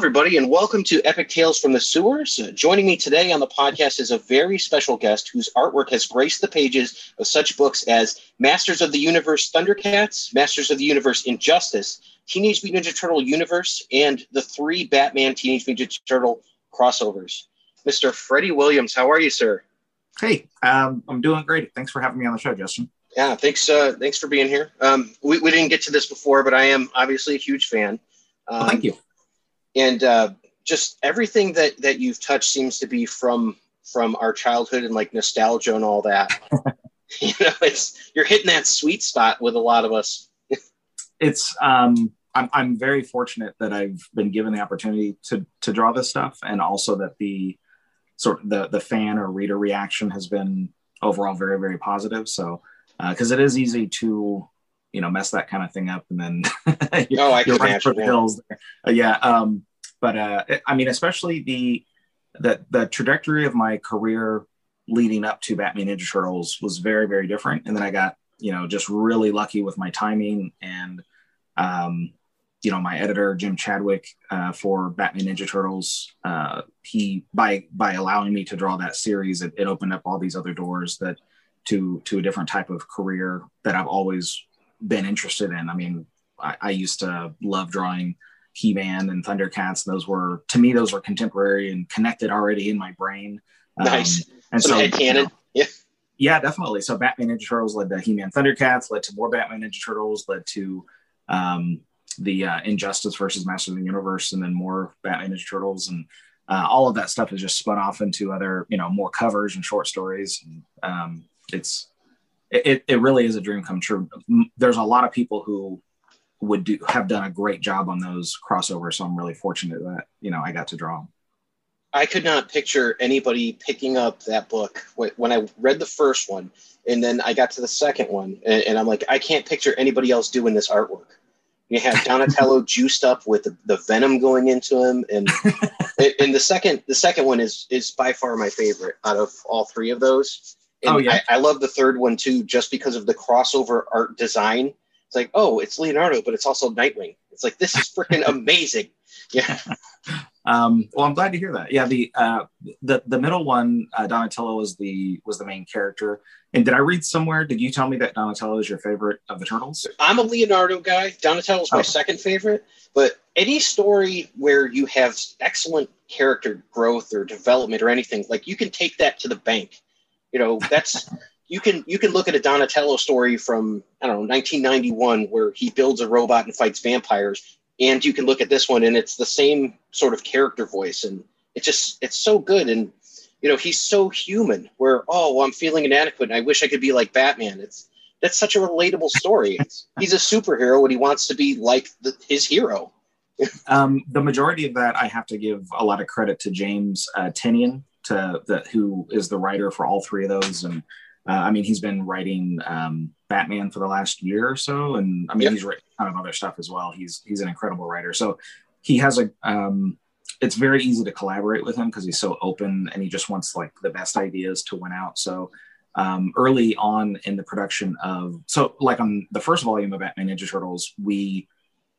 everybody, and welcome to Epic Tales from the Sewers. Uh, joining me today on the podcast is a very special guest whose artwork has graced the pages of such books as Masters of the Universe Thundercats, Masters of the Universe Injustice, Teenage Mutant Ninja Turtle Universe, and the three Batman Teenage Mutant Ninja Turtle crossovers. Mr. Freddie Williams, how are you, sir? Hey, um, I'm doing great. Thanks for having me on the show, Justin. Yeah, thanks. Uh, thanks for being here. Um, we, we didn't get to this before, but I am obviously a huge fan. Um, well, thank you. And uh, just everything that that you've touched seems to be from from our childhood and like nostalgia and all that. you know, it's you're hitting that sweet spot with a lot of us. it's um, I'm I'm very fortunate that I've been given the opportunity to to draw this stuff, and also that the sort of the the fan or reader reaction has been overall very very positive. So because uh, it is easy to you know mess that kind of thing up and then you're, oh, I right for the hills. Uh, yeah, um, but uh, I mean, especially the the the trajectory of my career leading up to Batman Ninja Turtles was very very different, and then I got you know just really lucky with my timing and um, you know my editor Jim Chadwick uh, for Batman Ninja Turtles. Uh, he by by allowing me to draw that series, it, it, opened up all these other doors that to to a different type of career that I've always been interested in. I mean, I, I used to love drawing He-Man and Thundercats. Those were to me those were contemporary and connected already in my brain. Nice. Um, and Some so head canon. You know, yeah. Yeah, definitely. So Batman Ninja Turtles led to He-Man Thundercats, led to more Batman Ninja Turtles, led to um, the uh, Injustice versus Master of the Universe, and then more Batman Ninja Turtles, and uh, all of that stuff has just spun off into other, you know, more covers and short stories. And, um, it's it, it really is a dream come true. There's a lot of people who would do have done a great job on those crossovers, so I'm really fortunate that you know I got to draw them. I could not picture anybody picking up that book when I read the first one, and then I got to the second one, and, and I'm like, I can't picture anybody else doing this artwork. You have Donatello juiced up with the, the venom going into him, and and the second the second one is is by far my favorite out of all three of those. And oh yeah, I, I love the third one too, just because of the crossover art design. It's like, oh, it's Leonardo, but it's also Nightwing. It's like this is freaking amazing. Yeah. Um, well, I'm glad to hear that. Yeah, the uh, the the middle one, uh, Donatello was the was the main character. And did I read somewhere? Did you tell me that Donatello is your favorite of the turtles? I'm a Leonardo guy. Donatello is my oh. second favorite. But any story where you have excellent character growth or development or anything, like you can take that to the bank. You know, that's you can you can look at a Donatello story from I don't know 1991 where he builds a robot and fights vampires, and you can look at this one and it's the same sort of character voice, and it just it's so good and you know, he's so human. Where oh, well, I'm feeling inadequate, and I wish I could be like Batman. It's that's such a relatable story. he's a superhero, and he wants to be like the, his hero. um, the majority of that, I have to give a lot of credit to James uh, Tynion, to the, who is the writer for all three of those, and uh, I mean, he's been writing um, Batman for the last year or so, and I mean, yep. he's written kind of other stuff as well. He's he's an incredible writer. So he has a um, it's very easy to collaborate with him because he's so open and he just wants like the best ideas to win out. So um, early on in the production of so like on the first volume of Batman Ninja Turtles, we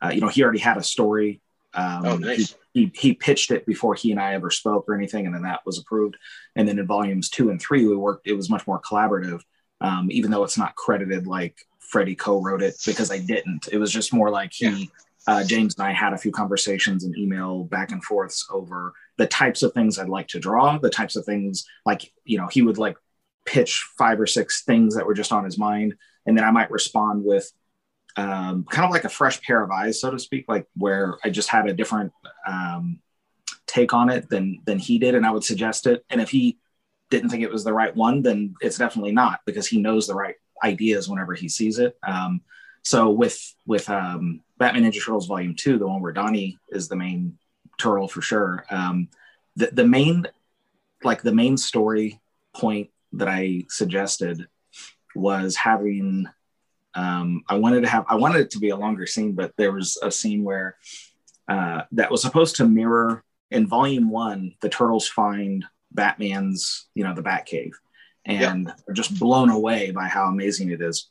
uh, you know he already had a story. Um, oh, nice. He, he, he pitched it before he and I ever spoke or anything, and then that was approved. And then in volumes two and three, we worked. It was much more collaborative, um, even though it's not credited like Freddie co-wrote it because I didn't. It was just more like he. Yeah uh, James and I had a few conversations and email back and forths over the types of things I'd like to draw, the types of things like, you know, he would like pitch five or six things that were just on his mind. And then I might respond with um, kind of like a fresh pair of eyes, so to speak, like where I just had a different um, take on it than, than he did. And I would suggest it. And if he didn't think it was the right one, then it's definitely not because he knows the right ideas whenever he sees it. Um, so with with um, Batman Ninja Turtles Volume Two, the one where Donnie is the main turtle for sure, um, the the main like the main story point that I suggested was having um, I wanted to have I wanted it to be a longer scene, but there was a scene where uh, that was supposed to mirror in Volume One the turtles find Batman's you know the Batcave, and yep. are just blown away by how amazing it is.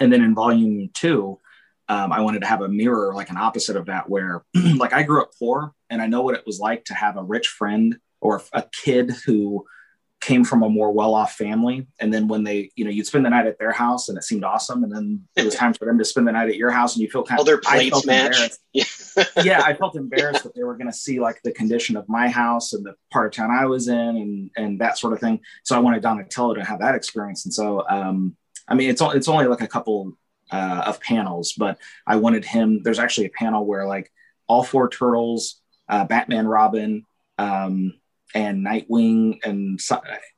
And then in volume two, um, I wanted to have a mirror, like an opposite of that, where like I grew up poor and I know what it was like to have a rich friend or a kid who came from a more well-off family. And then when they you know you'd spend the night at their house and it seemed awesome. And then it was time for them to spend the night at your house and you feel kind All their plates match. yeah. yeah i felt embarrassed that they were going to see like the condition of my house and the part of town i was in and and that sort of thing. So i wanted donatello to have that experience. And so um i mean it's, it's only like a couple uh, of panels but i wanted him there's actually a panel where like all four turtles uh, batman robin um and Nightwing and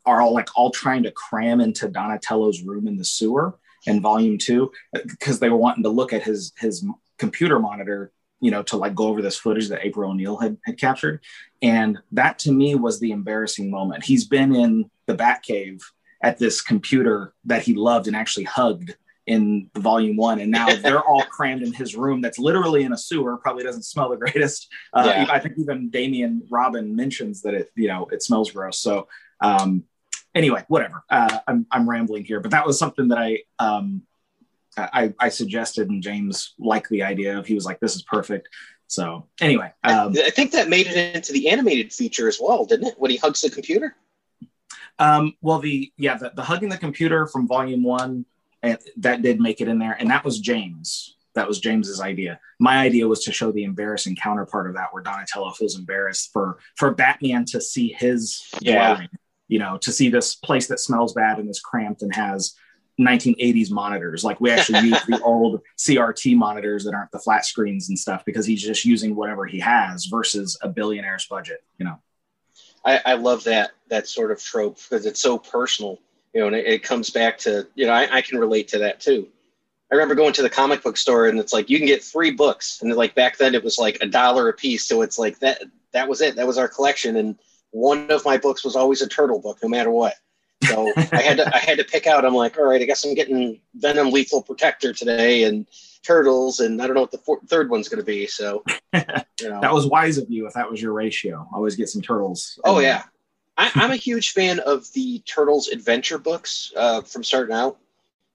are all like all trying to cram into Donatello's room in the sewer in volume two because they were wanting to look at his his computer monitor, you know, to like go over this footage that April O'Neil had, had captured. And that to me was the embarrassing moment. He's been in the Batcave at this computer that he loved and actually hugged in the volume one and now they're all crammed in his room that's literally in a sewer probably doesn't smell the greatest. Uh, yeah. i think even damian robin mentions that it you know it smells gross. So um anyway whatever. Uh, I'm, I'm rambling here but that was something that i um I, I suggested and james liked the idea of. He was like this is perfect. So anyway um, I, I think that made it into the animated feature as well didn't it? When he hugs the computer? Um, well, the yeah, the, the hugging the computer from volume one and that did make it in there. And that was james. That was james's idea. My idea was to show the embarrassing counterpart of that where donatello feels embarrassed for for batman to see his yeah. dwelling, you know to see this place that smells bad and is cramped and has 1980s monitors. Like we actually use the old crt monitors that aren't the flat screens and stuff because he's just using whatever he has versus a billionaire's budget you know? I, I love that that sort of trope because it's so personal you know, and it, it comes back to, you know, I, I, can relate to that too. I remember going to the comic book store and it's like, you can get three books. And like back then it was like a dollar a piece. So it's like that, that was it. That was our collection. And one of my books was always a turtle book, no matter what. So I had to, I had to pick out, I'm like, all right, I guess I'm getting Venom Lethal Protector today and turtles. And I don't know what the four, third one's going to be. So, you know. that was wise of you. If that was your ratio, always get some turtles. Oh yeah. I, am a huge fan of the Turtles adventure books uh, from starting out.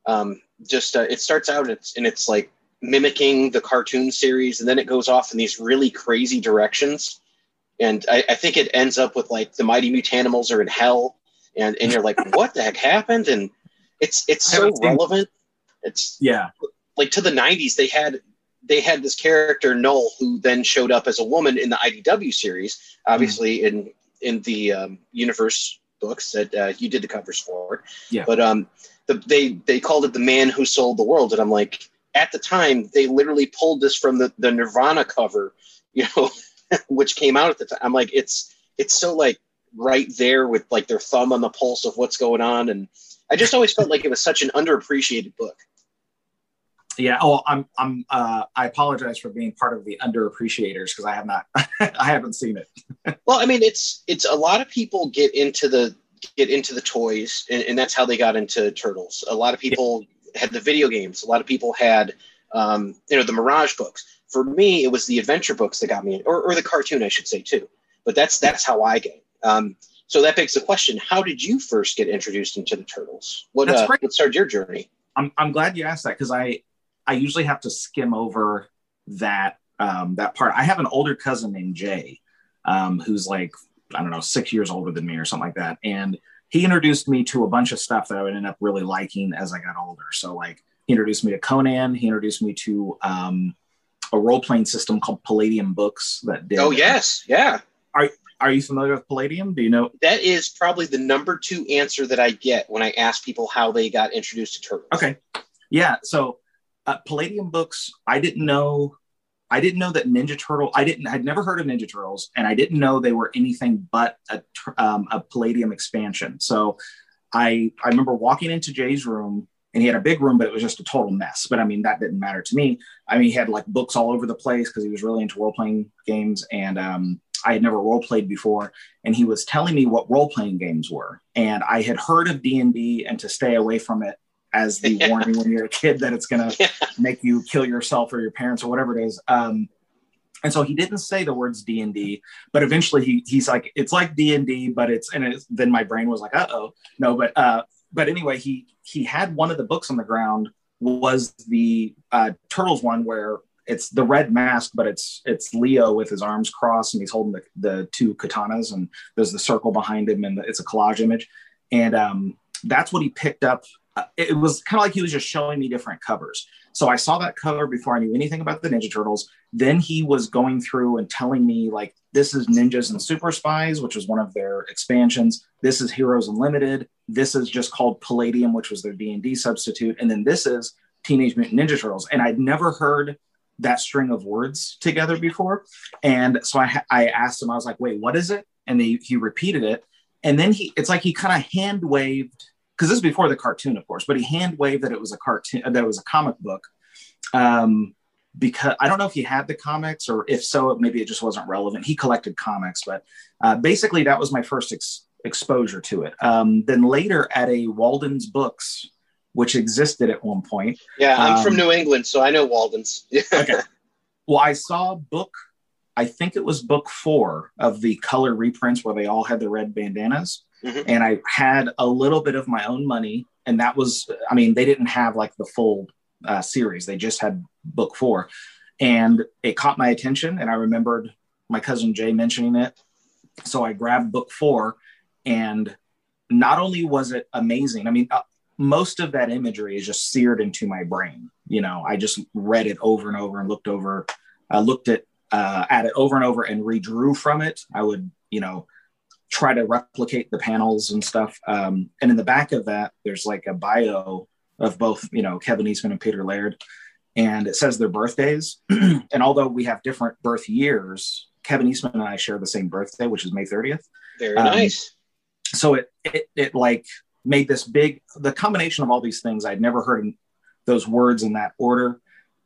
Um, just uh, it starts out and it's, and it's like mimicking the cartoon series, and then it goes off in these really crazy directions. And I, I think it ends up with like the Mighty Mutanimals are in hell, and and you're like, what the heck happened? And it's it's so relevant. It's yeah, like to the '90s they had they had this character Null who then showed up as a woman in the IDW series, obviously mm. in in the um, universe books that uh, you did the covers for. Yeah. But um, the, they they called it the man who sold the world, and I'm like, at the time they literally pulled this from the the Nirvana cover, you know, which came out at the time. I'm like, it's it's so like right there with like their thumb on the pulse of what's going on, and I just always felt like it was such an underappreciated book yeah. Oh i'm i'm uh i apologize for being part of the underappreciators because i have not i haven't seen it. Well i mean it's it's a lot of people get into the get into the toys and, and that's how they got into turtles. A lot of people yeah. had the video games. A lot of people had um you know the mirage books. For me it was the adventure books that got me or, or the cartoon i should say too. But that's that's how i get um so that begs the question how did you first get introduced into the turtles? What uh, what started your journey? I'm, I'm glad you asked that because I I usually have to skim over that um, that part. I have an older cousin named Jay, um, who's like I don't know six years older than me or something like that, and he introduced me to a bunch of stuff that I would end up really liking as I got older. So like he introduced me to Conan. He introduced me to um, a role playing system called Palladium Books that did. Oh yes, yeah. Are are you familiar with Palladium? Do you know? That is probably the number two answer that I get when I ask people how they got introduced to turtles. Okay, yeah. So uh, Palladium books, I didn't know. I didn't know that Ninja Turtle. I didn't. I'd never heard of Ninja Turtles, and I didn't know they were anything but a, um, a Palladium expansion. So, I I remember walking into Jay's room, and he had a big room, but it was just a total mess. But I mean, that didn't matter to me. I mean, he had like books all over the place because he was really into role playing games, and um, I had never role played before, and he was telling me what role playing games were, and I had heard of D and D and to stay away from it as the yeah. warning when you're a kid that it's going to yeah. make you kill yourself or your parents or whatever it is. Um, and so he didn't say the words D and D, but eventually he he's like, it's like D and D, but it's and it's, then my brain was like, uh oh, no, but uh, but anyway, he he had one of the books on the ground was the uh, turtles one where it's the red mask, but it's it's Leo with his arms crossed and he's holding the, the two katanas and there's the circle behind him and it's a collage image, and um, that's what he picked up. Uh, it was kind of like he was just showing me different covers. So I saw that cover before I knew anything about the Ninja Turtles. Then he was going through and telling me like this is Ninjas and Super Spies, which was one of their expansions. This is Heroes Unlimited. This is just called Palladium, which was their D and D substitute, and then this is Teenage Mutant Ninja Turtles. And I'd never heard that string of words together before. And so I, I asked him, I was like, wait, what is it? And he, he repeated it. And then he, it's like he kind of hand waved, because this is before the cartoon, of course, but he hand waved that it was a cartoon, that it was a comic book. Um, because I don't know if he had the comics or if so, maybe it just wasn't relevant. He collected comics, but uh, basically that was my first ex- exposure to it. Um, then later at a Walden's Books which existed at one point. Yeah, I'm um, from New England, so I know Walden's. okay. Well, I saw book, I think it was book four of the color reprints where they all had the red bandanas. Mm-hmm. And I had a little bit of my own money. And that was, I mean, they didn't have like the full uh, series, they just had book four. And it caught my attention. And I remembered my cousin Jay mentioning it. So I grabbed book four. And not only was it amazing, I mean, uh, most of that imagery is just seared into my brain. You know, I just read it over and over and looked over, uh, looked at uh, at it over and over and redrew from it. I would, you know, try to replicate the panels and stuff. Um, and in the back of that, there's like a bio of both, you know, Kevin Eastman and Peter Laird, and it says their birthdays. and although we have different birth years, Kevin Eastman and I share the same birthday, which is May 30th. Very um, nice. So it, it, it like made this big the combination of all these things i'd never heard those words in that order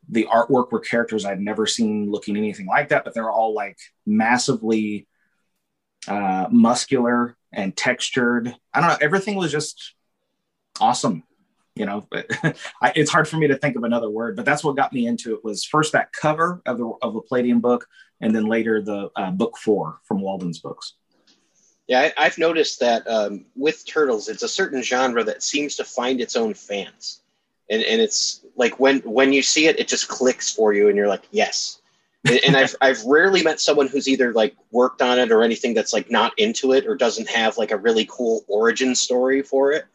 the artwork were characters i'd never seen looking anything like that but they're all like massively uh, muscular and textured. I don't know everything was just awesome you know? I, it's hard for me to think of another word but that's what got me into it was first that cover of the of the palladium book and then later the uh, book four from walden's books. Yeah, I, have noticed that um, with turtles, it's a certain genre that seems to find its own fans, and and it's like when when you see it, it just clicks for you, and you're like, yes. And, and I've I've rarely met someone who's either like worked on it or anything that's like not into it or doesn't have like a really cool origin story for it.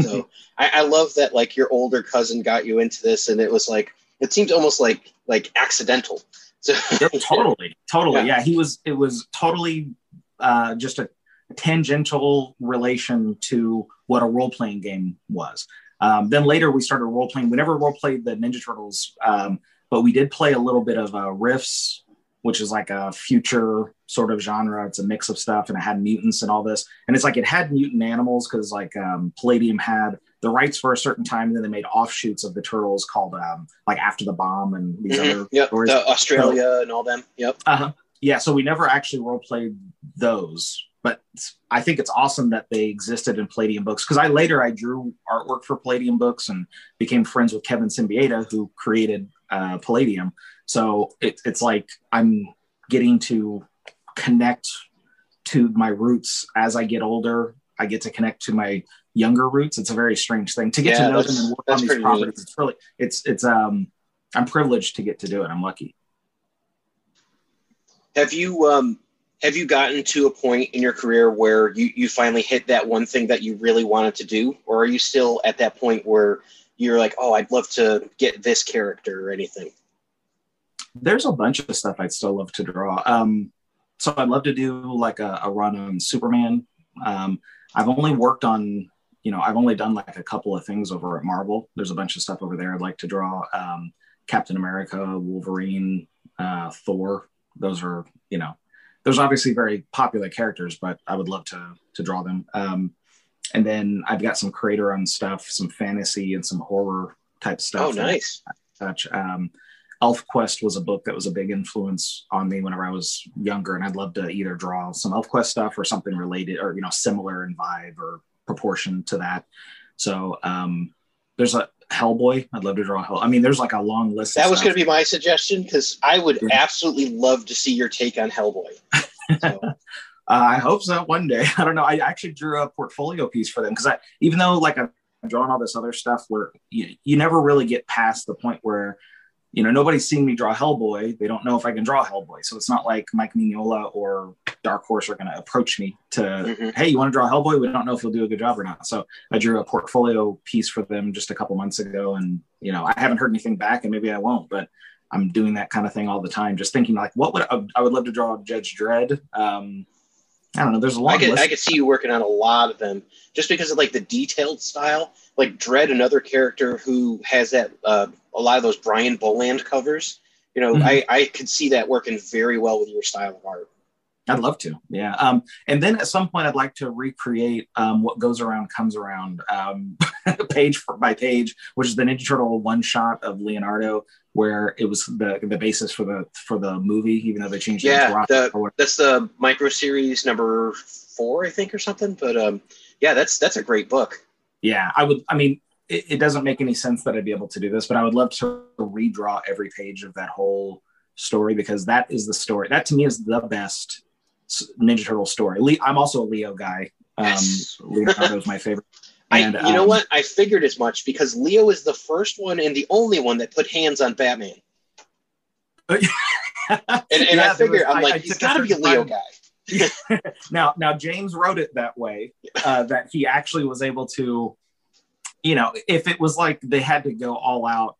So I, I love that like your older cousin got you into this, and it was like it seems almost like like accidental. So totally, totally, yeah. yeah. He was. It was totally uh, just a tangential relation to what a role playing game was. Um, then later we started role playing. We never role played the Ninja Turtles, um, but we did play a little bit of uh, Rifts, which is like a future sort of genre. It's a mix of stuff, and it had mutants and all this. And it's like it had mutant animals because like um, Palladium had the rights for a certain time, and then they made offshoots of the turtles called um, like After the Bomb and these mm-hmm. other yep. stories. The Australia so, and all them. Yep. Uh-huh. Yeah. So we never actually role played those but I think it's awesome that they existed in Palladium books because I later I drew artwork for Palladium books and became friends with Kevin Siembieda who created uh, Palladium. So it, it's like I'm getting to connect to my roots as I get older. I get to connect to my younger roots. It's a very strange thing to get yeah, to know them and work on these properties. Neat. It's really it's it's um I'm privileged to get to do it. I'm lucky. Have you um have you gotten to a point in your career where you, you finally hit that one thing that you really wanted to do or are you still at that point where you're like oh i'd love to get this character or anything. There's a bunch of stuff i'd still love to draw. Um, so i'd love to do like a, a run on superman. Um, i've only worked on you know i've only done like a couple of things over at marvel. There's a bunch of stuff over there i'd like to draw. Um, captain america wolverine uh, thor. Those are you know there's obviously very popular characters, but I would love to to draw them. Um, and then I've got some creator on stuff, some fantasy and some horror type stuff. Oh, nice. Touch. Um, ElfQuest was a book that was a big influence on me whenever I was younger, and I'd love to either draw some ElfQuest stuff or something related, or you know, similar in vibe or proportion to that. So um, there's a Hellboy. I'd love to draw Hell. I mean, there's like a long list. That was going to be my suggestion because I would yeah. absolutely love to see your take on Hellboy. So. Uh, I hope so one day. I don't know. I actually drew a portfolio piece for them because I, even though like I've drawn all this other stuff where you, you never really get past the point where you know, nobody's seen me draw Hellboy. They don't know if I can draw Hellboy. So it's not like Mike Mignola or Dark Horse are going to approach me to, mm-hmm. hey, you want to draw Hellboy? We don't know if you'll do a good job or not. So I drew a portfolio piece for them just a couple months ago. And, you know, I haven't heard anything back and maybe I won't, but I'm doing that kind of thing all the time. Just thinking like, what would I, I would love to draw Judge Dredd. Um, I don't know. There's a lot. I could, I could see you working on a lot of them just because of like the detailed style. Like Dredd, another character who has that uh, a lot of those Brian Bolland covers. You know, mm-hmm. I I could see that working very well with your style of art. I'd love to, yeah. Um, and then at some point, I'd like to recreate um, what goes around comes around, um, page by page, which is the Ninja Turtle one shot of Leonardo, where it was the the basis for the for the movie, even though they changed yeah, that's the micro series number four, I think, or something. But um, yeah, that's that's a great book. Yeah, I would. I mean, it, it doesn't make any sense that I'd be able to do this, but I would love to redraw every page of that whole story because that is the story. That to me is the best Ninja Turtle story. I'm also a Leo guy. Um, yes. Leonardo's my favorite. And, I, you um, know what? I figured as much because Leo is the first one and the only one that put hands on Batman. and, and yeah, I figured, I'm like, I he's got to be a Leo guy. now, now James wrote it that way uh, that he actually was able to, you know, if it was like they had to go all out,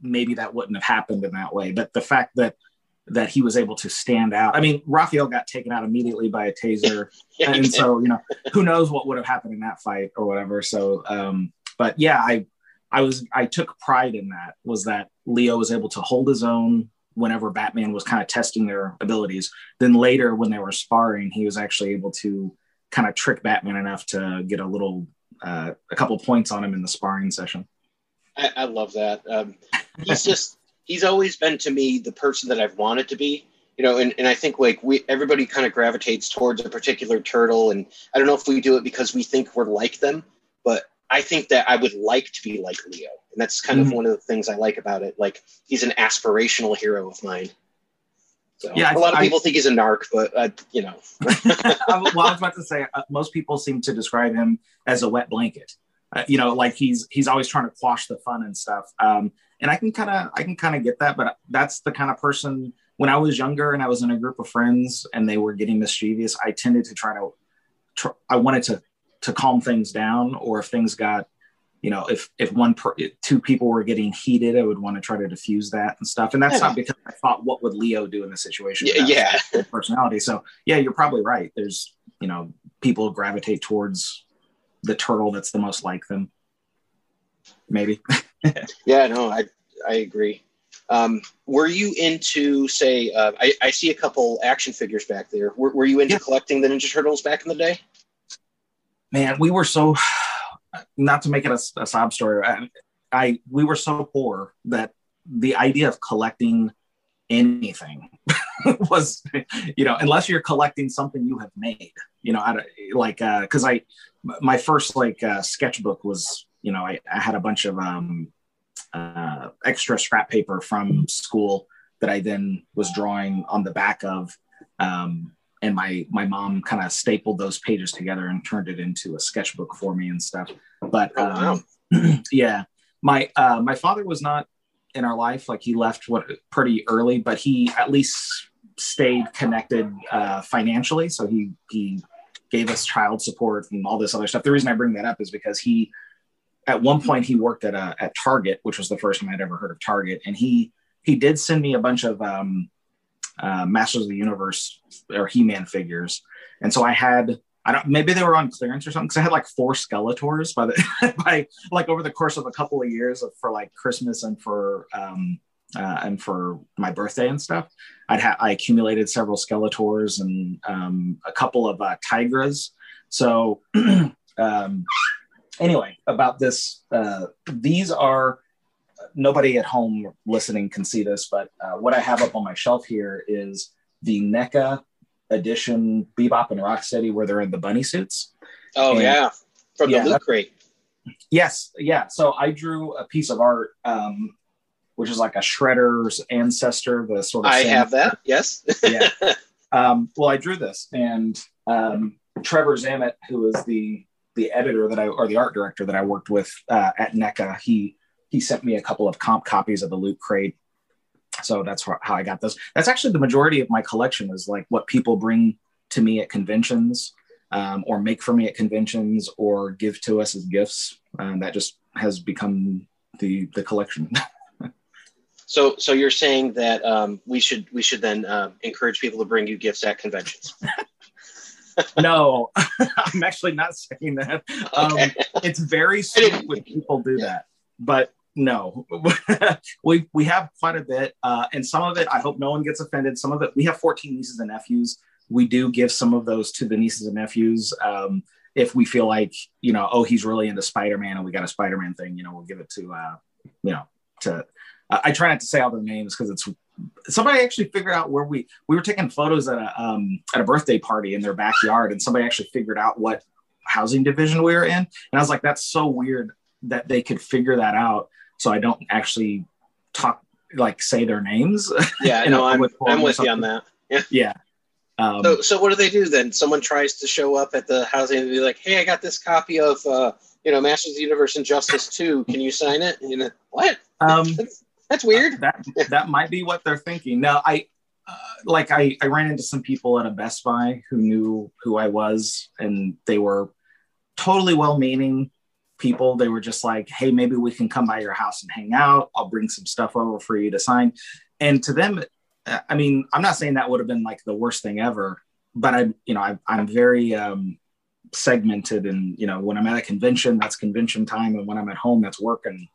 maybe that wouldn't have happened in that way. But the fact that that he was able to stand out. I mean, Raphael got taken out immediately by a taser, yeah, and so you know, who knows what would have happened in that fight or whatever. So, um, but yeah, I, I was, I took pride in that. Was that Leo was able to hold his own whenever Batman was kind of testing their abilities. Then later, when they were sparring, he was actually able to kind of trick Batman enough to get a little, uh, a couple points on him in the sparring session. I, I love that. Um, he's just he's always been to me the person that I've wanted to be. You know, and, and I think like we everybody kind of gravitates towards a particular turtle, and I don't know if we do it because we think we're like them, but I think that I would like to be like Leo, and that's kind mm-hmm. of one of the things I like about it. Like he's an aspirational hero of mine. So, yeah, a lot of people I, think he's a narc, but uh, you know. well, I was about to say uh, most people seem to describe him as a wet blanket. Uh, you know, like he's he's always trying to quash the fun and stuff. Um, and I can kind of I can kind of get that, but that's the kind of person. When I was younger and I was in a group of friends and they were getting mischievous, I tended to try to. Tr- I wanted to to calm things down, or if things got, you know, if if one per, two people were getting heated, I would want to try to diffuse that and stuff. And that's yeah. not because I thought, what would Leo do in this situation? Yeah, yeah. personality. So yeah, you're probably right. There's you know people gravitate towards the turtle that's the most like them. Maybe. yeah, no, I I agree. Um, were you into say? Uh, I, I see a couple action figures back there. Were, were you into yeah. collecting the Ninja Turtles back in the day? Man, we were so. Not to make it a, a sob story, I, I we were so poor that the idea of collecting anything was you know unless you're collecting something you have made you know like uh because i my first like uh sketchbook was you know i, I had a bunch of um uh extra scrap paper from school that i then was drawing on the back of um and my my mom kind of stapled those pages together and turned it into a sketchbook for me and stuff but um, yeah my uh my father was not in our life. Like he left what pretty early, but he at least stayed connected uh, financially. So he he gave us child support and all this other stuff. The reason I bring that up is because he at one point he worked at a, uh, at Target, which was the first time I'd ever heard of Target, and he he did send me a bunch of um, uh, Masters of the Universe or He Man figures, and so I had I don't maybe they were on clearance or something because I had like four Skeletors by the by like over the course of a couple of years of, for like Christmas and for um uh, and for my birthday and stuff. I'd ha- I accumulated several Skeletors and um, a couple of uh, Tigras. So um, anyway, about this, uh, these are nobody at home listening can see this, but uh, what I have up on my shelf here is the NECA edition Bebop and Rocksteady where they're in the bunny suits. Oh and, yeah, from yeah, the loot crate. Yes, yeah. So I drew a piece of art, um, which is like a shredder's ancestor. The sort of I have that. Yes. yeah. Um, well, I drew this, and um, Trevor Zammit, who is the the editor that I or the art director that I worked with uh, at NECA, he he sent me a couple of comp copies of the Loot Crate. So that's how I got those. That's actually the majority of my collection is like what people bring to me at conventions um, or make for me at conventions or give to us as gifts. Um, that just has become the the collection. so, so you're saying that um, we should we should then uh, encourage people to bring you gifts at conventions. no, I'm actually not saying that. Um, it's very sweet when people do yeah. that, but no, we we have quite a bit, uh, and some of it I hope no one gets offended. Some of it we have 14 nieces and nephews we do give some of those to the nieces and nephews. Um, if we feel like, you know, oh, he's really into Spider-Man and we got a Spider-Man thing, you know, we'll give it to, uh, you know, to, I try not to say all their names because it's somebody actually figured out where we, we were taking photos at a, um, at a birthday party in their backyard and somebody actually figured out what housing division we were in. And I was like, that's so weird that they could figure that out. So I don't actually talk, like say their names. Yeah, no, I'm, I'm with you on that. Yeah. yeah. Um, so, so what do they do then? Someone tries to show up at the housing and be like, "Hey, I got this copy of uh, you know Masters of the Universe Injustice Two. Can you sign it?" And you know, what? Um, that's, weird. That that might be what they're thinking. Now, I uh, like I I ran into some people at a Best Buy who knew who I was, and they were totally well-meaning people. They were just like, "Hey, maybe we can come by your house and hang out. I'll bring some stuff over for you to sign." And to them, I mean, I'm not saying that would have been like the worst thing ever, but I, you know, I, I'm very um, segmented, and you know, when I'm at a convention, that's convention time, and when I'm at home, that's work and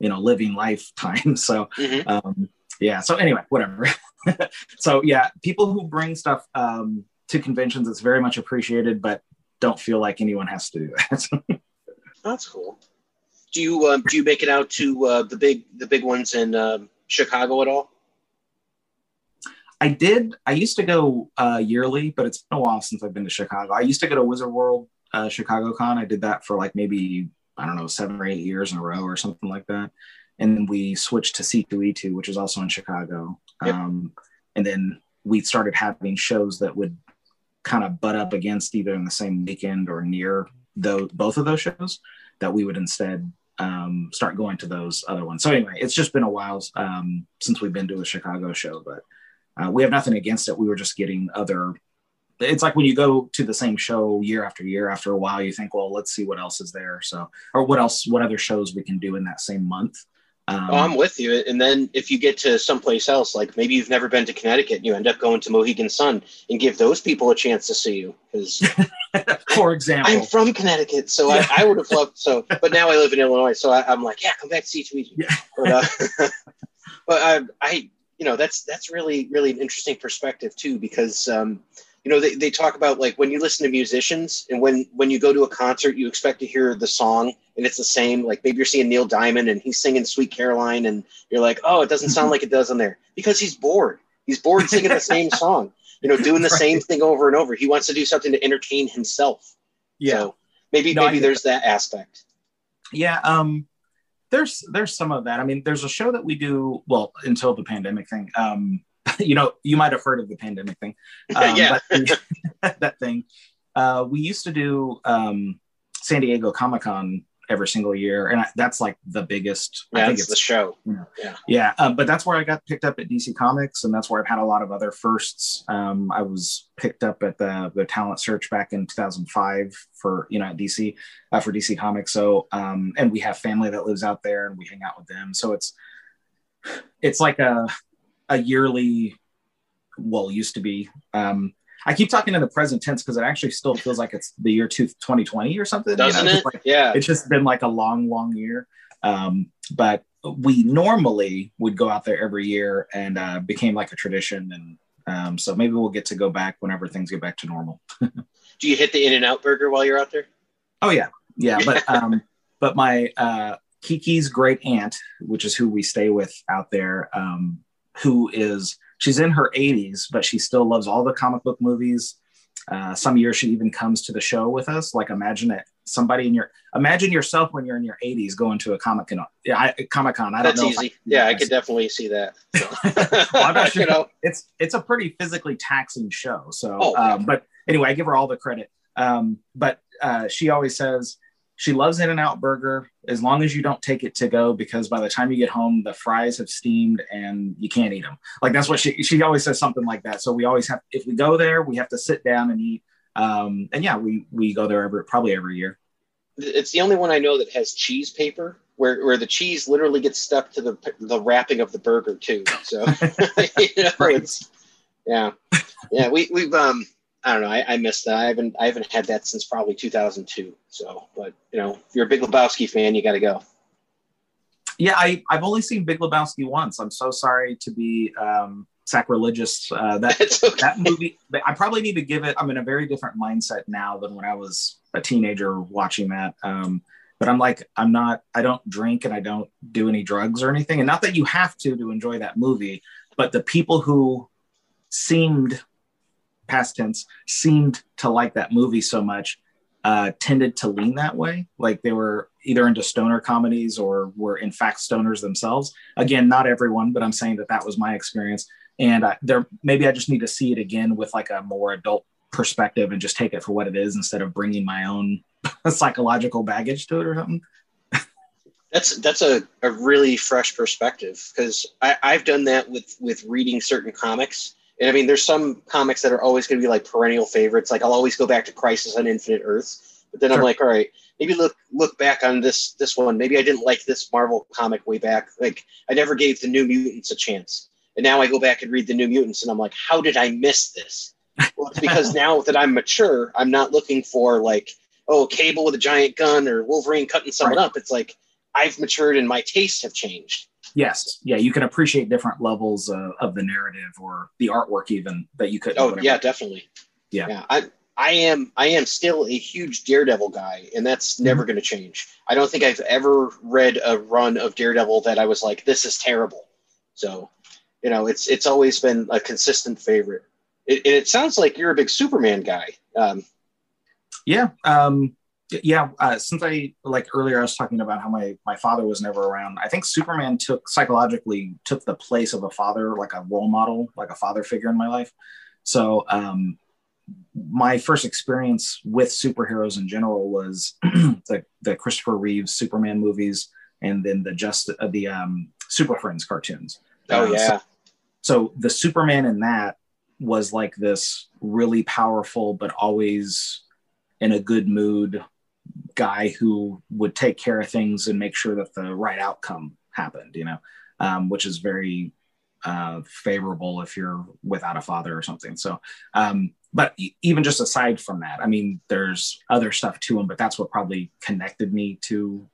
you know, living lifetime. So, mm-hmm. um, yeah. So anyway, whatever. so yeah, people who bring stuff um, to conventions, it's very much appreciated, but don't feel like anyone has to do that. that's cool. Do you uh, do you make it out to uh, the big the big ones in uh, Chicago at all? I did. I used to go uh, yearly, but it's been a while since I've been to Chicago. I used to go to Wizard World uh, Chicago Con. I did that for like maybe I don't know seven or eight years in a row or something like that. And then we switched to C2E2, which is also in Chicago. Yep. Um, and then we started having shows that would kind of butt up against either in the same weekend or near those both of those shows that we would instead um, start going to those other ones. So anyway, it's just been a while um, since we've been to a Chicago show, but uh, we have nothing against it. We were just getting other. It's like when you go to the same show year after year. After a while, you think, well, let's see what else is there. So, or what else, what other shows we can do in that same month. Um, oh, I'm with you. And then if you get to someplace else, like maybe you've never been to Connecticut, you end up going to Mohegan Sun and give those people a chance to see you. Because, for example, I'm from Connecticut, so. I, I, would have loved. So, but now I live in Illinois, so I, am like, yeah, come back to C2E2. Yeah. But, uh, but I, I you know that's that's really really an interesting perspective too because um, you know they, they talk about like when you listen to musicians and when when you go to a concert you expect to hear the song and it's the same like maybe you're seeing neil diamond and he's singing sweet caroline and you're like oh it doesn't sound like it does on there because he's bored he's bored singing the same song you know doing the right. same thing over and over he wants to do something to entertain himself yeah so maybe no, maybe there's that aspect yeah um there's there's some of that. I mean, there's a show that we do well until the pandemic thing. Um, you know, you might have heard of the pandemic thing. Um, yeah, that thing. Uh, we used to do um, San Diego Comic Con every single year, and I, that's like the biggest. Yeah, I think it's the show. You know, yeah, yeah. Um, but that's where I got picked up at DC Comics, and that's where I've had a lot of other firsts. Um, I was picked up at the the talent search back in 2005 for you know at DC uh, for DC Comics. So, um, and we have family that lives out there, and we hang out with them. So it's it's like a a yearly well used to be um I keep talking in the present tense because it actually still feels like it's the year two, 2020 or something. Doesn't you know? it? Like, yeah. It's just been like a long, long year. Um, but we normally would go out there every year and uh, became like a tradition. And um, so maybe we'll get to go back whenever things get back to normal. Do you hit the In and Out burger while you're out there? Oh, yeah. Yeah. But, um, but my uh, Kiki's great aunt, which is who we stay with out there, um, who is she's in her 80s, but she still loves all the comic book movies. Uh, some years she even comes to the show with us. Like imagine it, somebody in your imagine yourself when you're in your 80s going to a comic con. Yeah, Comic Con. I don't That's know. easy. I, yeah, I could definitely see that. So. well, sure. you know, it's it's a pretty physically taxing show. So, oh, um, but anyway, I give her all the credit. Um, but uh, she always says she loves In and Out Burger as long as you don't take it to go because by the time you get home, the fries have steamed and you can't eat them. Like that's what she she always says something like that. So we always have if we go there, we have to sit down and eat. Um, and yeah, we we go there every probably every year. It's the only one I know that has cheese paper where, where the cheese literally gets stuck to the the wrapping of the burger too. So you know, right. it's yeah, yeah. We we've um I don't know. I, I missed that. I haven't I haven't had that since probably 2002. So, but you know, if you're a Big Lebowski fan, you got to go. Yeah, I I've only seen Big Lebowski once. I'm so sorry to be um, sacrilegious. Uh, that okay. that movie, I probably need to give it. I'm in a very different mindset now than when I was a teenager watching that. Um, but I'm like, I'm not. I don't drink and I don't do any drugs or anything. And not that you have to to enjoy that movie, but the people who seemed past tense seemed to like that movie so much uh, tended to lean that way. Like they were either into stoner comedies or were in fact stoners themselves. Again, not everyone, but I'm saying that that was my experience. And uh, there, maybe I just need to see it again with like a more adult perspective and just take it for what it is instead of bringing my own psychological baggage to it or something. That's that's a, a really fresh perspective because I've done that with with reading certain comics and I mean, there's some comics that are always going to be like perennial favorites. Like I'll always go back to Crisis on Infinite Earths, but then sure. I'm like, all right, maybe look look back on this this one. Maybe I didn't like this Marvel comic way back. Like I never gave the New Mutants a chance, and now I go back and read the New Mutants, and I'm like, how did I miss this? Well, it's because now that I'm mature, I'm not looking for like, oh, Cable with a giant gun or Wolverine cutting someone right. up. It's like I've matured and my tastes have changed. Yes, yeah, you can appreciate different levels uh, of the narrative or the artwork even that you could. Oh yeah, definitely. Yeah. yeah, I I am I am still a huge Daredevil guy, and that's mm-hmm. never going to change. I don't think I've ever read a run of Daredevil that I was like, this is terrible. So, you know, it's it's always been a consistent favorite. It, it sounds like you're a big Superman guy. Um, yeah, um, yeah uh, since i like earlier i was talking about how my my father was never around i think superman took psychologically took the place of a father like a role model like a father figure in my life. So um my first experience with superheroes in general was the the christopher reeves superman movies and then the just uh, the um super friends cartoons. Oh uh, yeah. so, so the superman in that was like this really powerful but always in a good mood guy who would take care of things and make sure that the right outcome happened, you know, um, which is very uh, favorable if you're without a father or something. So, um, but even just aside from that, I mean, there's other stuff to him, but that's what probably connected me to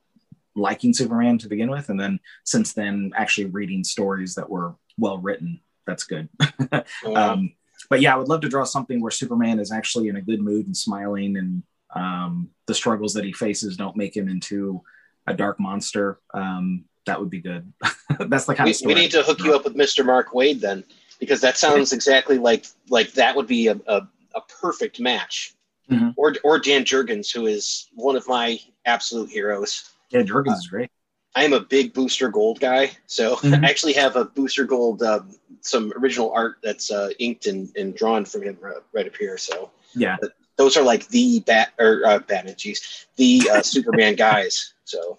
liking Superman to begin with. And then since then, actually reading stories that were well written. That's good. um, but yeah, I would love to draw something where Superman is actually in a good mood and smiling and um, the struggles that he faces don't make him into a dark monster. Um, that would be good. That's the kind we, of story. We need to hook you up with Mr. Mark Waid then, because that sounds exactly like like that would be a, a, a perfect match. Mm-hmm. Or or Dan Jurgens, who is one of my absolute heroes. Yeah, Jurgens uh, is great. I am a big Booster Gold guy, so mm-hmm. I actually have a Booster Gold, uh, some original art that's uh, inked and, and drawn from him right up here. So yeah, those are like the bat or uh, Batman, geez, the uh, Superman guys. So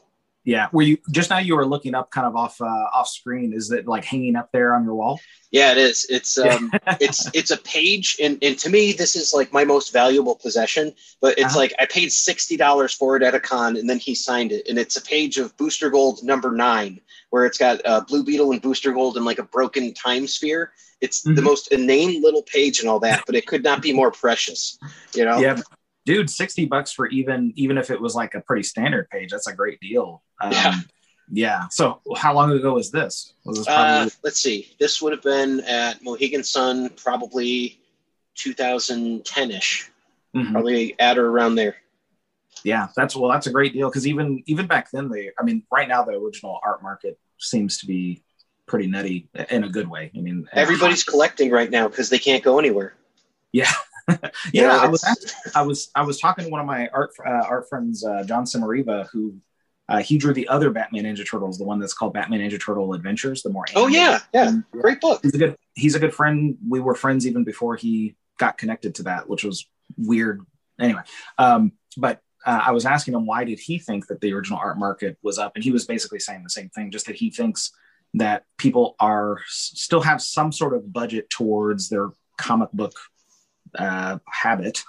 yeah, were you just now? You were looking up, kind of off uh, off screen. Is it like hanging up there on your wall? Yeah, it is. It's um, it's it's a page, and and to me, this is like my most valuable possession. But it's uh-huh. like I paid sixty dollars for it at a con, and then he signed it, and it's a page of Booster Gold number nine, where it's got uh, Blue Beetle and Booster Gold and like a broken time sphere. It's mm-hmm. the most inane little page and all that, but it could not be more precious. You know? Yeah, dude, sixty bucks for even even if it was like a pretty standard page. That's a great deal. Um, yeah. Yeah. So, how long ago was this? Was this probably- uh, let's see. This would have been at Mohegan Sun, probably 2010 ish, mm-hmm. probably at or around there. Yeah, that's well, that's a great deal because even even back then, they, I mean, right now the original art market seems to be pretty nutty in a good way. I mean, everybody's collecting right now because they can't go anywhere. Yeah, yeah, know, I was I was I was talking to one of my art uh, art friends, uh, Jon Sommariva, who uh, he drew the other Batman Ninja Turtles, the one that's called Batman Ninja Turtle Adventures, the more. Oh yeah, yeah, great book. He's a good he's a good friend. We were friends even before he got connected to that, which was weird. Anyway, um, but uh, I was asking him why did he think that the original art market was up, and he was basically saying the same thing, just that he thinks that people are still have some sort of budget towards their comic book uh, habit,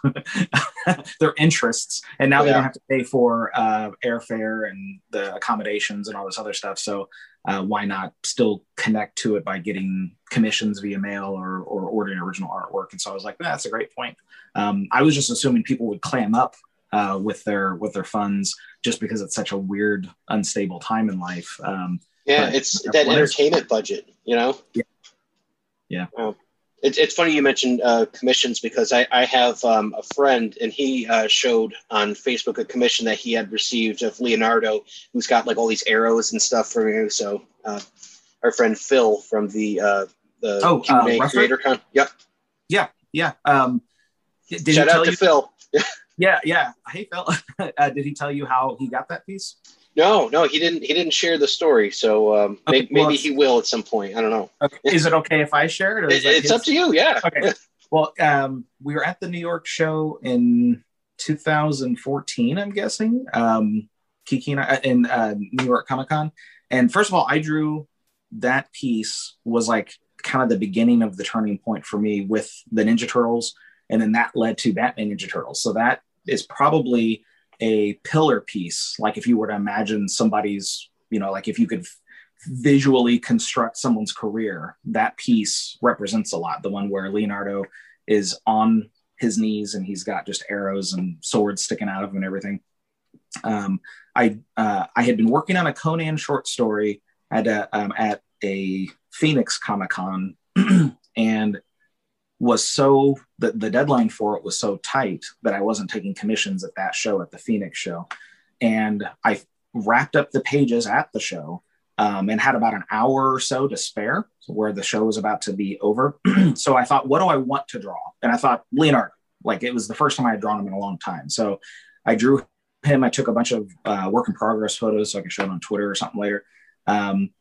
their interests, and now yeah. they don't have to pay for uh, airfare and the accommodations and all this other stuff. So uh, why not still connect to it by getting commissions via mail or, or ordering original artwork? And so I was like, that's a great point. Um, I was just assuming people would clam up uh, with their with their funds just because it's such a weird, unstable time in life. Um, yeah, it's that entertainment budget, you know. Yeah. Yeah. Um, it's, it's funny you mentioned uh, commissions because I, I have um, a friend and he uh, showed on Facebook a commission that he had received of Leonardo, who's got like all these arrows and stuff for you. So uh, our friend Phil from the uh, the oh, Q&A uh, Creator Con. Yep. Yeah, yeah. Um, Shout out to you? Phil. yeah, yeah. Hey Phil, uh, did he tell you how he got that piece? No, no, he didn't. He didn't share the story, so um, okay, maybe, well, maybe he will at some point. I don't know. Okay. Is it okay if I share it? it it's his... up to you. Yeah. Okay. Well, um, we were at the New York show in 2014, I'm guessing. Um, Kiki and I, in uh, New York Comic Con, and first of all, I drew that piece was like kind of the beginning of the turning point for me with the Ninja Turtles, and then that led to Batman Ninja Turtles. So that is probably a pillar piece. Like if you were to imagine somebody's you know like if you could visually construct someone's career that piece represents a lot. The one where leonardo is on his knees and he's got just arrows and swords sticking out of him and everything. Um, i uh, i had been working on a conan short story at a, um, at a phoenix comic con and was so the, the deadline for it was so tight that I wasn't taking commissions at that show at the Phoenix show. And I wrapped up the pages at the show um, and had about an hour or so to spare where the show was about to be over. so I thought, what do I want to draw? And I thought Leonardo, like it was the first time I had drawn him in a long time. So I drew him. I took a bunch of uh, work in progress photos so I could show it on Twitter or something later. Um,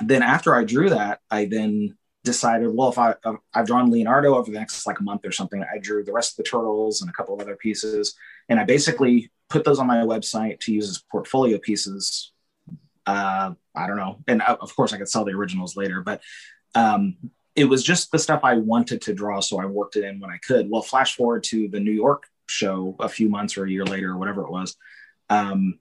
then after I drew that, I then decided, well, if I I've drawn Leonardo over the next like a month or something, I drew the rest of the turtles and a couple of other pieces, and I basically put those on my website to use as portfolio pieces. Uh, I don't know, and uh, of course I could sell the originals later, but um, it was just the stuff I wanted to draw, so I worked it in when I could. Well, flash forward to the New York show a few months or a year later, or whatever it was. Um,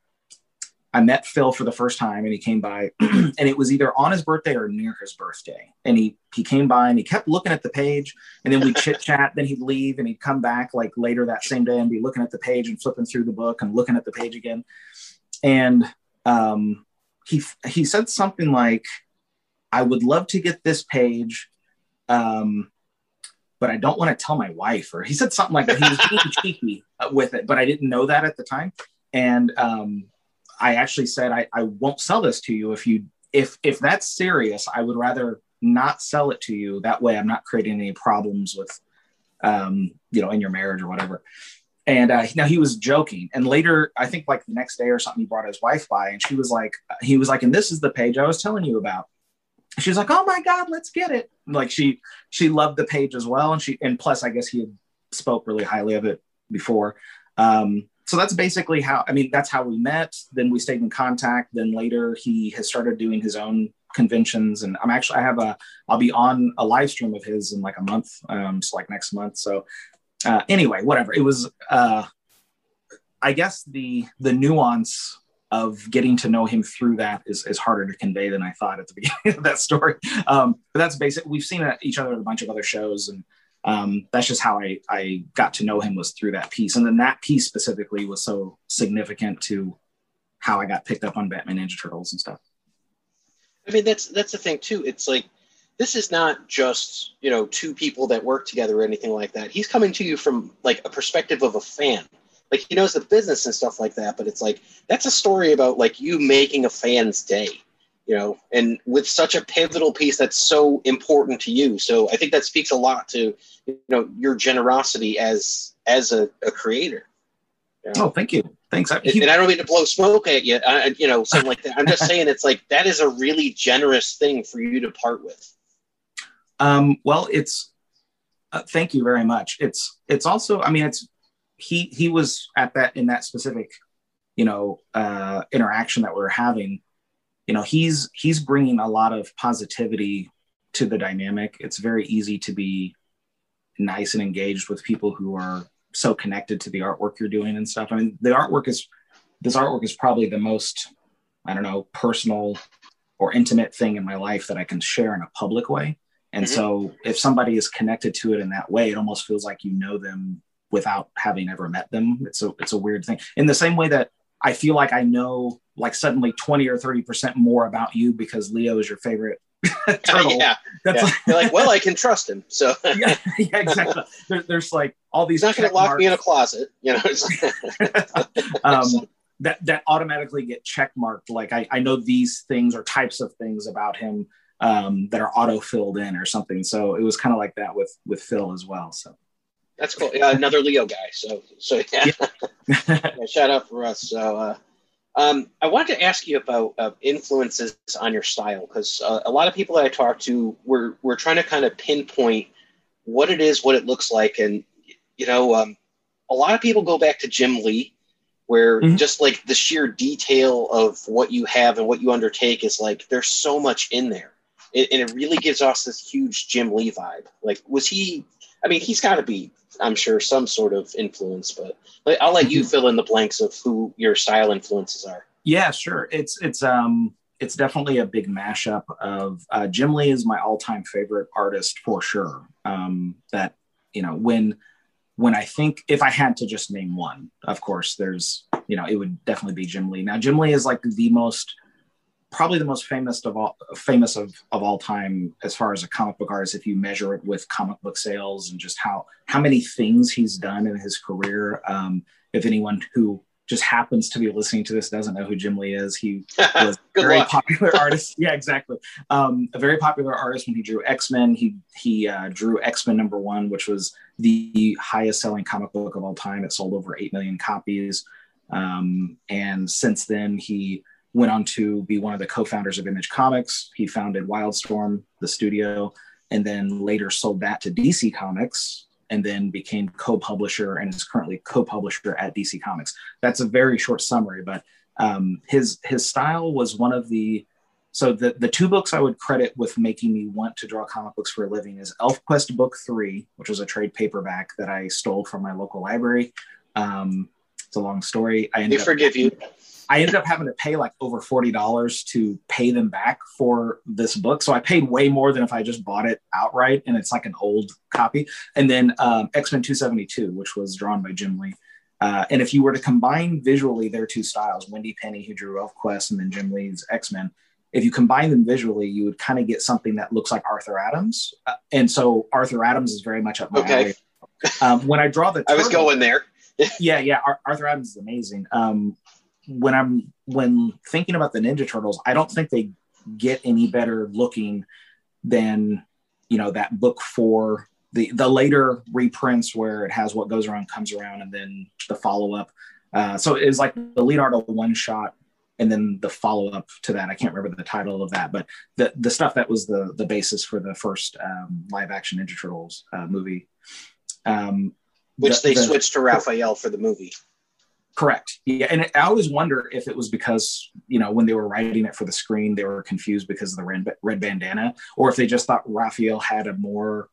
I met Phil for the first time and he came by and it was either on his birthday or near his birthday. And he he came by and he kept looking at the page and then we chit chat, then he'd leave and he'd come back like later that same day and be looking at the page and flipping through the book and looking at the page again. And um, he he said something like, I would love to get this page. Um, but I don't want to tell my wife, or he said something like that. He was being cheeky with it, but I didn't know that at the time. And um, I actually said I, I won't sell this to you if you if if that's serious. I would rather not sell it to you. That way, I'm not creating any problems with um, you know in your marriage or whatever. And uh, now he was joking. And later, I think like the next day or something, he brought his wife by, and she was like, he was like, and this is the page I was telling you about. She was like, oh my god, let's get it. like she she loved the page as well, and she and plus, I guess he had spoke really highly of it before. Um, so that's basically how i mean that's how we met. Then we stayed in contact. Then later he has started doing his own conventions. And i'm actually i have a i'll be on a live stream of his in like a month um so like next month. So uh anyway whatever. It was uh i guess the the nuance of getting to know him through that is, is harder to convey than i thought at the beginning of that story. Um but that's basic we've seen each other at a bunch of other shows and um, that's just how I, I got to know him was through that piece. And then that piece specifically was so significant to how I got picked up on Batman Ninja Turtles and stuff. I mean, that's, that's the thing too. It's like, this is not just, you know, two people that work together or anything like that. He's coming to you from like a perspective of a fan. Like he knows the business and stuff like that, but it's like, that's a story about like you making a fan's day you know, and with such a pivotal piece that's so important to you. So I think that speaks a lot to you know your generosity as as a, a creator. You know? Oh, thank you. Thanks. I, and, and I don't mean to blow smoke at you, I, you know, something like that. I'm just saying it's like that is a really generous thing for you to part with. Um, well, it's uh, thank you very much. It's it's also, I mean, it's he he was at that in that specific, you know, uh, interaction that we we're having you know he's he's bringing a lot of positivity to the dynamic. It's very easy to be nice and engaged with people who are so connected to the artwork you're doing and stuff. I mean the artwork is this artwork is probably the most i don't know personal or intimate thing in my life that i can share in a public way. And mm-hmm. so if somebody is connected to it in that way it almost feels like you know them without having ever met them. It's a it's a weird thing. In the same way that i feel like i know like suddenly 20 or 30% more about you because Leo is your favorite turtle. yeah. That's yeah. Like, You're like, well, I can trust him. So yeah, yeah, exactly. There, there's like all these. He's not going to lock marks. me in a closet, you know. um, that that automatically get check marked. Like I, I know these things or types of things about him um, that are auto filled in or something. So it was kind of like that with with Phil as well. So that's cool. Yeah, another Leo guy. So so yeah. yeah. shout out for us. So. uh um, I wanted to ask you about uh, influences on your style because uh, a lot of people that I talk to were we're trying to kind of pinpoint what it is, what it looks like, and you know, um, a lot of people go back to Jim Lee, where mm-hmm. just like the sheer detail of what you have and what you undertake is like there's so much in there, it, and it really gives us this huge Jim Lee vibe. Like, was he? I mean, he's got to be I'm sure some sort of influence, but I'll let you mm-hmm. fill in the blanks of who your style influences are. Yeah, sure. It's it's um it's definitely a big mashup of uh, Jim Lee is my all-time favorite artist for sure. Um, that you know when when I think if I had to just name one, of course, there's you know it would definitely be Jim Lee. Now Jim Lee is like the most probably the most famous of all famous of, of all time as far as a comic book artist if you measure it with comic book sales and just how how many things he's done in his career um, if anyone who just happens to be listening to this doesn't know who jim lee is he was a very luck. popular artist. Yeah exactly. Um, a very popular artist when he drew x-men. He he uh, drew x-men number one which was the highest selling comic book of all time. It sold over 8 million copies. Um, and since then he went on to be one of the co-founders of Image Comics. He founded Wildstorm, the studio, and then later sold that to DC Comics and then became co-publisher and is currently co-publisher at DC Comics. That's a very short summary, but um, his his style was one of the so the the two books I would credit with making me want to draw comic books for a living is ElfQuest Book Three, which was a trade paperback that I stole from my local library. Um, it's a long story. I ended forgive up, you. I ended up having to pay like over forty dollars to pay them back for this book. So I paid way more than if I just bought it outright, and it's like an old copy. And then um, X Men Two Seventy Two, which was drawn by Jim Lee. Uh, and if you were to combine visually their two styles, Wendy Pini, who drew ElfQuest, and then Jim Lee's X Men, if you combine them visually, you would kind of get something that looks like Arthur Adams. Uh, and so Arthur Adams is very much up my okay. alley. Um, when I draw the, turtle, I was going there. Yeah, yeah. Arthur Adams is amazing. Um, when I'm when thinking about the Ninja Turtles, I don't think they get any better looking than you know that book four the the later reprints where it has what goes around comes around and then the follow up. Uh, so it's like the lead Leonardo one shot and then the follow up to that. I can't remember the title of that, but the the stuff that was the the basis for the first um, live action Ninja Turtles uh, movie. Um, Which the, they the, switched to Raphael for the movie. Correct. Yeah, and I always wonder if it was because you know when they were writing it for the screen, they were confused because of the red, red bandana, or if they just thought Raphael had a more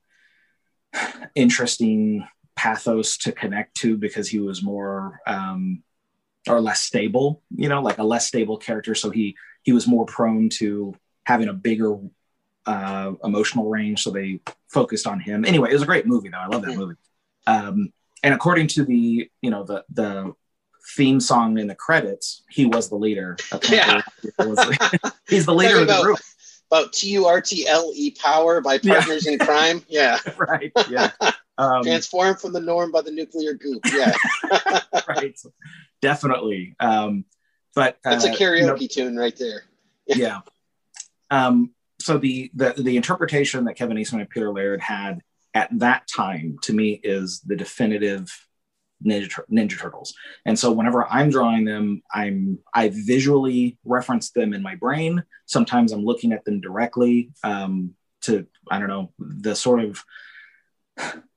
interesting pathos to connect to because he was more um, or less stable. You know, like a less stable character, so he he was more prone to having a bigger uh, emotional range. So they focused on him. Anyway, it was a great movie, though. I love that movie. Um, and according to the you know the the theme song in the credits, he was the leader. Yeah. he's the leader of the group. About T U R T L E power by Partners yeah. in Crime. Yeah. right. Yeah. Um, Transformed from the norm by the nuclear goop. Yeah. right. Definitely. Um, but that's uh, a karaoke you know, tune right there. yeah. um, so the, the the interpretation that Kevin Eastman and Peter Laird had at that time to me is the definitive Ninja, Ninja Turtles. And so whenever I'm drawing them, I'm I visually reference them in my brain. Sometimes I'm looking at them directly um, to I don't know the sort of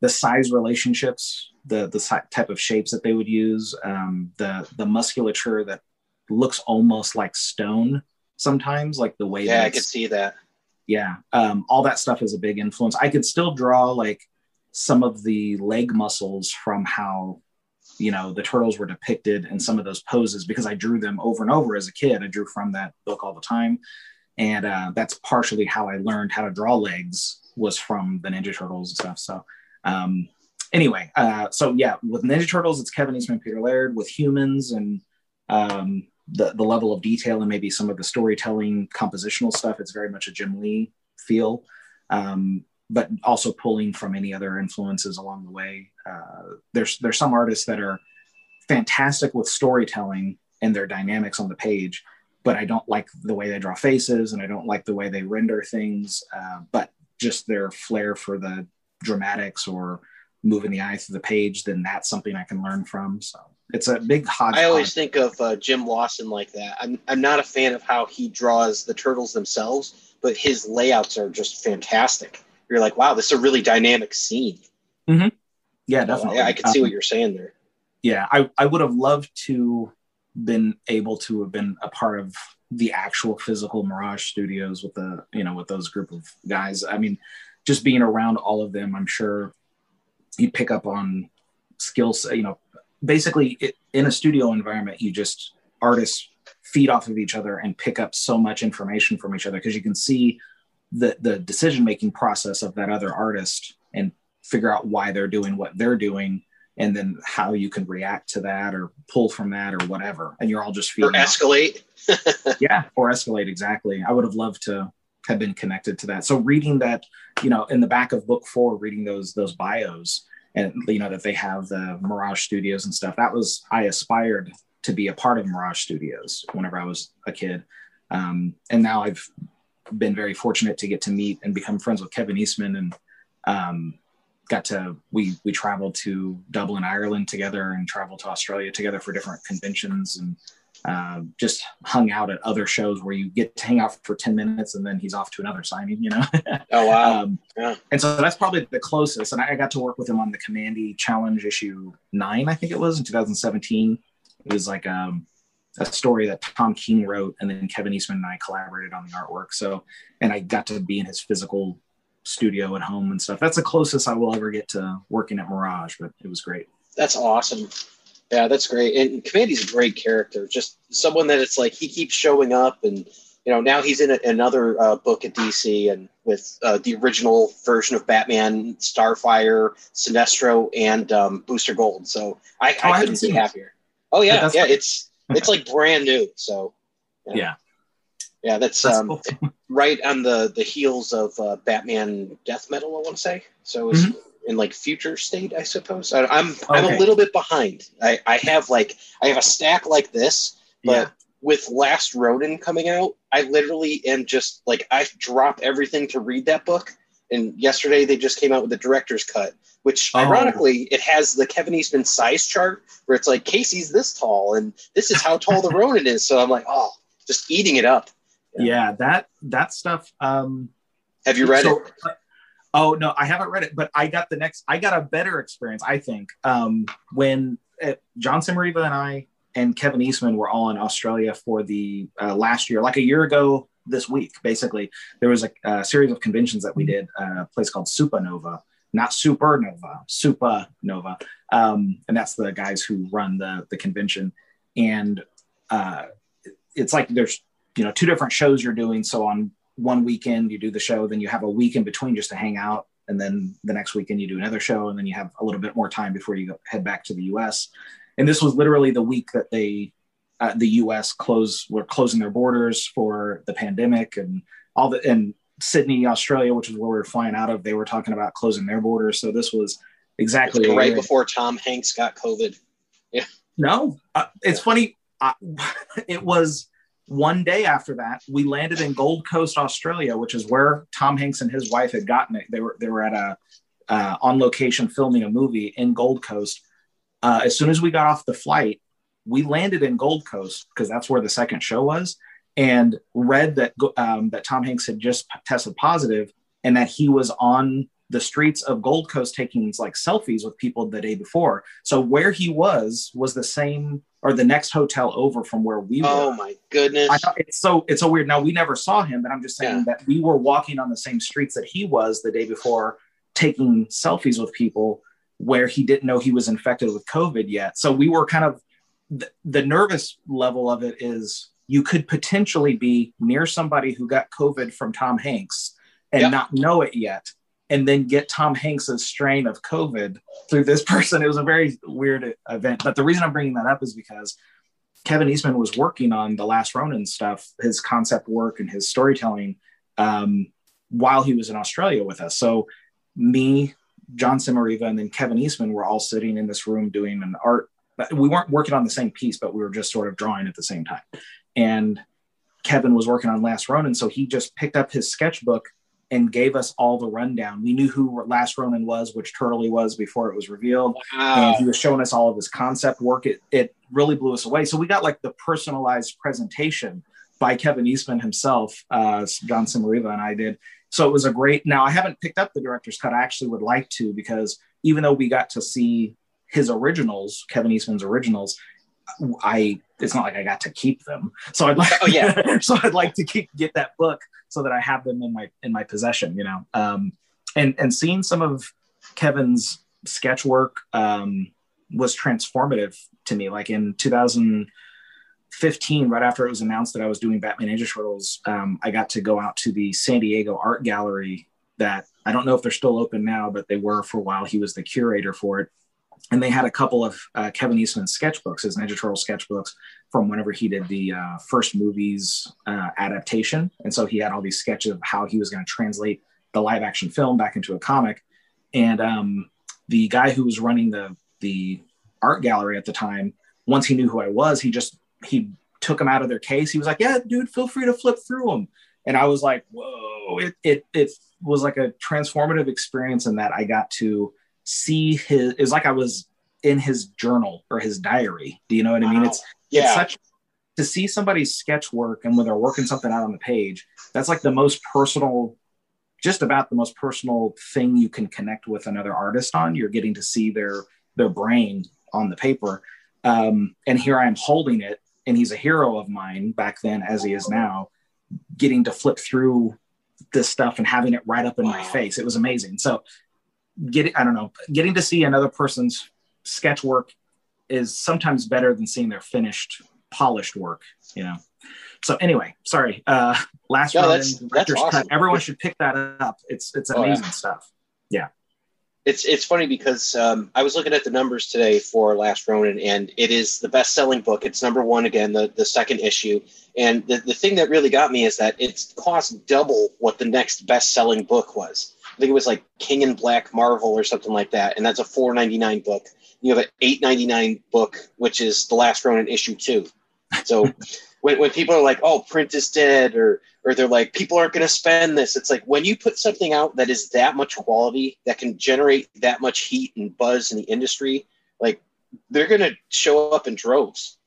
the size relationships, the the type of shapes that they would use, um, the the musculature that looks almost like stone sometimes, like the way. Yeah, I could see that. Yeah, um, all that stuff is a big influence. I could still draw like some of the leg muscles from how you know the turtles were depicted in some of those poses because I drew them over and over as a kid. I drew from that book all the time, and uh, that's partially how I learned how to draw legs was from the Ninja Turtles and stuff. So um, anyway, uh, so yeah, with Ninja Turtles, it's Kevin Eastman, Peter Laird. With humans and um, the the level of detail and maybe some of the storytelling, compositional stuff, it's very much a Jim Lee feel. Um, but also pulling from any other influences along the way. Uh, there's there's some artists that are fantastic with storytelling and their dynamics on the page, but I don't like the way they draw faces and I don't like the way they render things. Uh, but just their flair for the dramatics or moving the eye through the page, then that's something I can learn from. So it's a big hodgepodge. I always think of uh, Jim Lawson like that. I'm I'm not a fan of how he draws the turtles themselves, but his layouts are just fantastic you're like, wow, this is a really dynamic scene. Mm-hmm. Yeah, definitely. I, I can see um, what you're saying there. Yeah, I, I would have loved to been able to have been a part of the actual physical Mirage Studios with the you know with those group of guys. I mean, just being around all of them, I'm sure you pick up on skills. You know, basically it, in a studio environment, you just artists feed off of each other and pick up so much information from each other because you can see the the decision making process of that other artist and figure out why they're doing what they're doing and then how you can react to that or pull from that or whatever. And you're all just feeling or escalate. Yeah or escalate exactly. I would have loved to have been connected to that. So reading that you know in the back of book four reading those those bios and you know that they have the mirage studios and stuff. That was i aspired to be a part of mirage studios whenever i was a kid. Um, and now i've been very fortunate to get to meet and become friends with Kevin Eastman and um, got to we we traveled to Dublin, Ireland together and traveled to Australia together for different conventions and uh, just hung out at other shows where you get to hang out for 10 minutes and then he's off to another signing, you know? oh, wow. um, yeah. And so that's probably the closest. And I got to work with him on the Kamandi Challenge issue nine, I think it was in 2017. It was like um, a story that Tom King wrote, and then Kevin Eastman and I collaborated on the artwork. So, and I got to be in his physical studio at home and stuff. That's the closest I will ever get to working at Mirage, but it was great. That's awesome. Yeah, that's great. And Kamandi's a great character. Just someone that it's like he keeps showing up, and you know now he's in a, another uh, book at DC, and with uh, the original version of Batman, Starfire, Sinestro, and um, Booster Gold. So I, oh, I couldn't be happier. Oh yeah, yeah. It's it's like brand new. So yeah, yeah, yeah that's, that's um, cool. right on the the heels of uh, Batman Death Metal. I want to say so. It's mm-hmm. In like future state, I suppose. I, am I'm, okay. I'm a little bit behind. I I have like I have a stack like this, but. Yeah. With Last Ronin coming out, I literally am just like I drop everything to read that book. And yesterday they just came out with the director's cut, which oh. ironically it has the Kevin Eastman size chart where it's like Casey's this tall and this is how tall the Ronin is. So I'm like, oh, just eating it up. Yeah, yeah that that stuff. Um, Have you read so, it? Oh no, I haven't read it, but I got the next. I got a better experience, I think, um, when uh, Jon Sommariva and I and Kevin Eastman were all in Australia for the uh, last year, like a year ago this week. Basically, there was a, a series of conventions that we did, uh, a place called Supanova, not Supernova, Supanova, um, and that's the guys who run the the convention. And uh, it's like there's you know two different shows you're doing. So on one weekend you do the show, then you have a week in between just to hang out, and then the next weekend you do another show, and then you have a little bit more time before you go, head back to the U.S. And this was literally the week that they uh, the U.S. close were closing their borders for the pandemic and all the and Sydney, Australia, which is where we were flying out of, they were talking about closing their borders. So this was exactly right before Tom Hanks got COVID. Yeah. No, uh, it's funny. I, it was one day after that, we landed in Gold Coast, Australia, which is where Tom Hanks and his wife had gotten it. They were they were at a uh, on location filming a movie in Gold Coast. Uh, as soon as we got off the flight, we landed in Gold Coast because that's where the second show was, and read that um, that Tom Hanks had just tested positive and that he was on the streets of Gold Coast taking these like selfies with people the day before. So where he was was the same or the next hotel over from where we were. Oh my goodness! I thought it's so it's so weird. Now we never saw him, but I'm just saying yeah. that we were walking on the same streets that he was the day before, taking selfies with people where he didn't know he was infected with COVID yet. So we were kind of the, the nervous level of it is you could potentially be near somebody who got COVID from Tom Hanks and yep. not know it yet and then get Tom Hanks's strain of COVID through this person. It was a very weird event. But the reason I'm bringing that up is because Kevin Eastman was working on the Last Ronin stuff, his concept work and his storytelling um, while he was in Australia with us. So me, Jon Sommariva, and then Kevin Eastman were all sitting in this room doing an art. We weren't working on the same piece, but we were just sort of drawing at the same time. And Kevin was working on Last Ronin, so he just picked up his sketchbook and gave us all the rundown. We knew who Last Ronin was, which turtle he was before it was revealed. Wow. And he was showing us all of his concept work. It, it really blew us away. So we got like the personalized presentation by Kevin Eastman himself, uh, Jon Sommariva and I did. So it was a great. Now I haven't picked up the director's cut. I actually would like to because even though we got to see his originals, Kevin Eastman's originals, I it's not like I got to keep them. So I'd like oh yeah. so I'd like to keep get that book so that I have them in my in my possession, you know. Um, and and seeing some of Kevin's sketch work um, was transformative to me. Like in 2015, right after it was announced that I was doing Batman Ninja Turtles, um, I got to go out to the San Diego Art Gallery. That I don't know if they're still open now, but they were for a while. He was the curator for it and they had a couple of uh, Kevin Eastman sketchbooks, his Ninja Turtle sketchbooks from whenever he did the uh, first movies uh, adaptation. And so he had all these sketches of how he was going to translate the live action film back into a comic. And um, the guy who was running the the art gallery at the time, once he knew who I was, he just he took them out of their case. He was like, "Yeah, dude, feel free to flip through them." And I was like, "Whoa!" It it it was like a transformative experience in that I got to see his it's like I was in his journal or his diary. Do you know what I mean? It's yeah. it's such to see somebody's sketch work and when they're working something out on the page, that's like the most personal, just about the most personal thing you can connect with another artist on. You're getting to see their their brain on the paper. Um, and here I am holding it, and he's a hero of mine back then as he is now, getting to flip through this stuff and having it right up in wow. my face. It was amazing. So getting I don't know, getting to see another person's sketch work is sometimes better than seeing their finished, polished work, you know. So anyway, sorry. Uh last no, that's, that's awesome. cut. Everyone should pick that up. It's it's amazing oh, yeah. stuff. Yeah. It's it's funny because um, I was looking at the numbers today for Last Ronin, and it is the best selling book. It's number one again, the, the second issue. And the, the thing that really got me is that it's cost double what the next best selling book was. I think it was like King in Black Marvel or something like that, and that's a four ninety nine book. You have an eight ninety nine book, which is the Last Ronin issue two. So when when people are like, "Oh, print is dead," or or they're like, "People aren't going to spend this," it's like when you put something out that is that much quality that can generate that much heat and buzz in the industry, like they're going to show up in droves.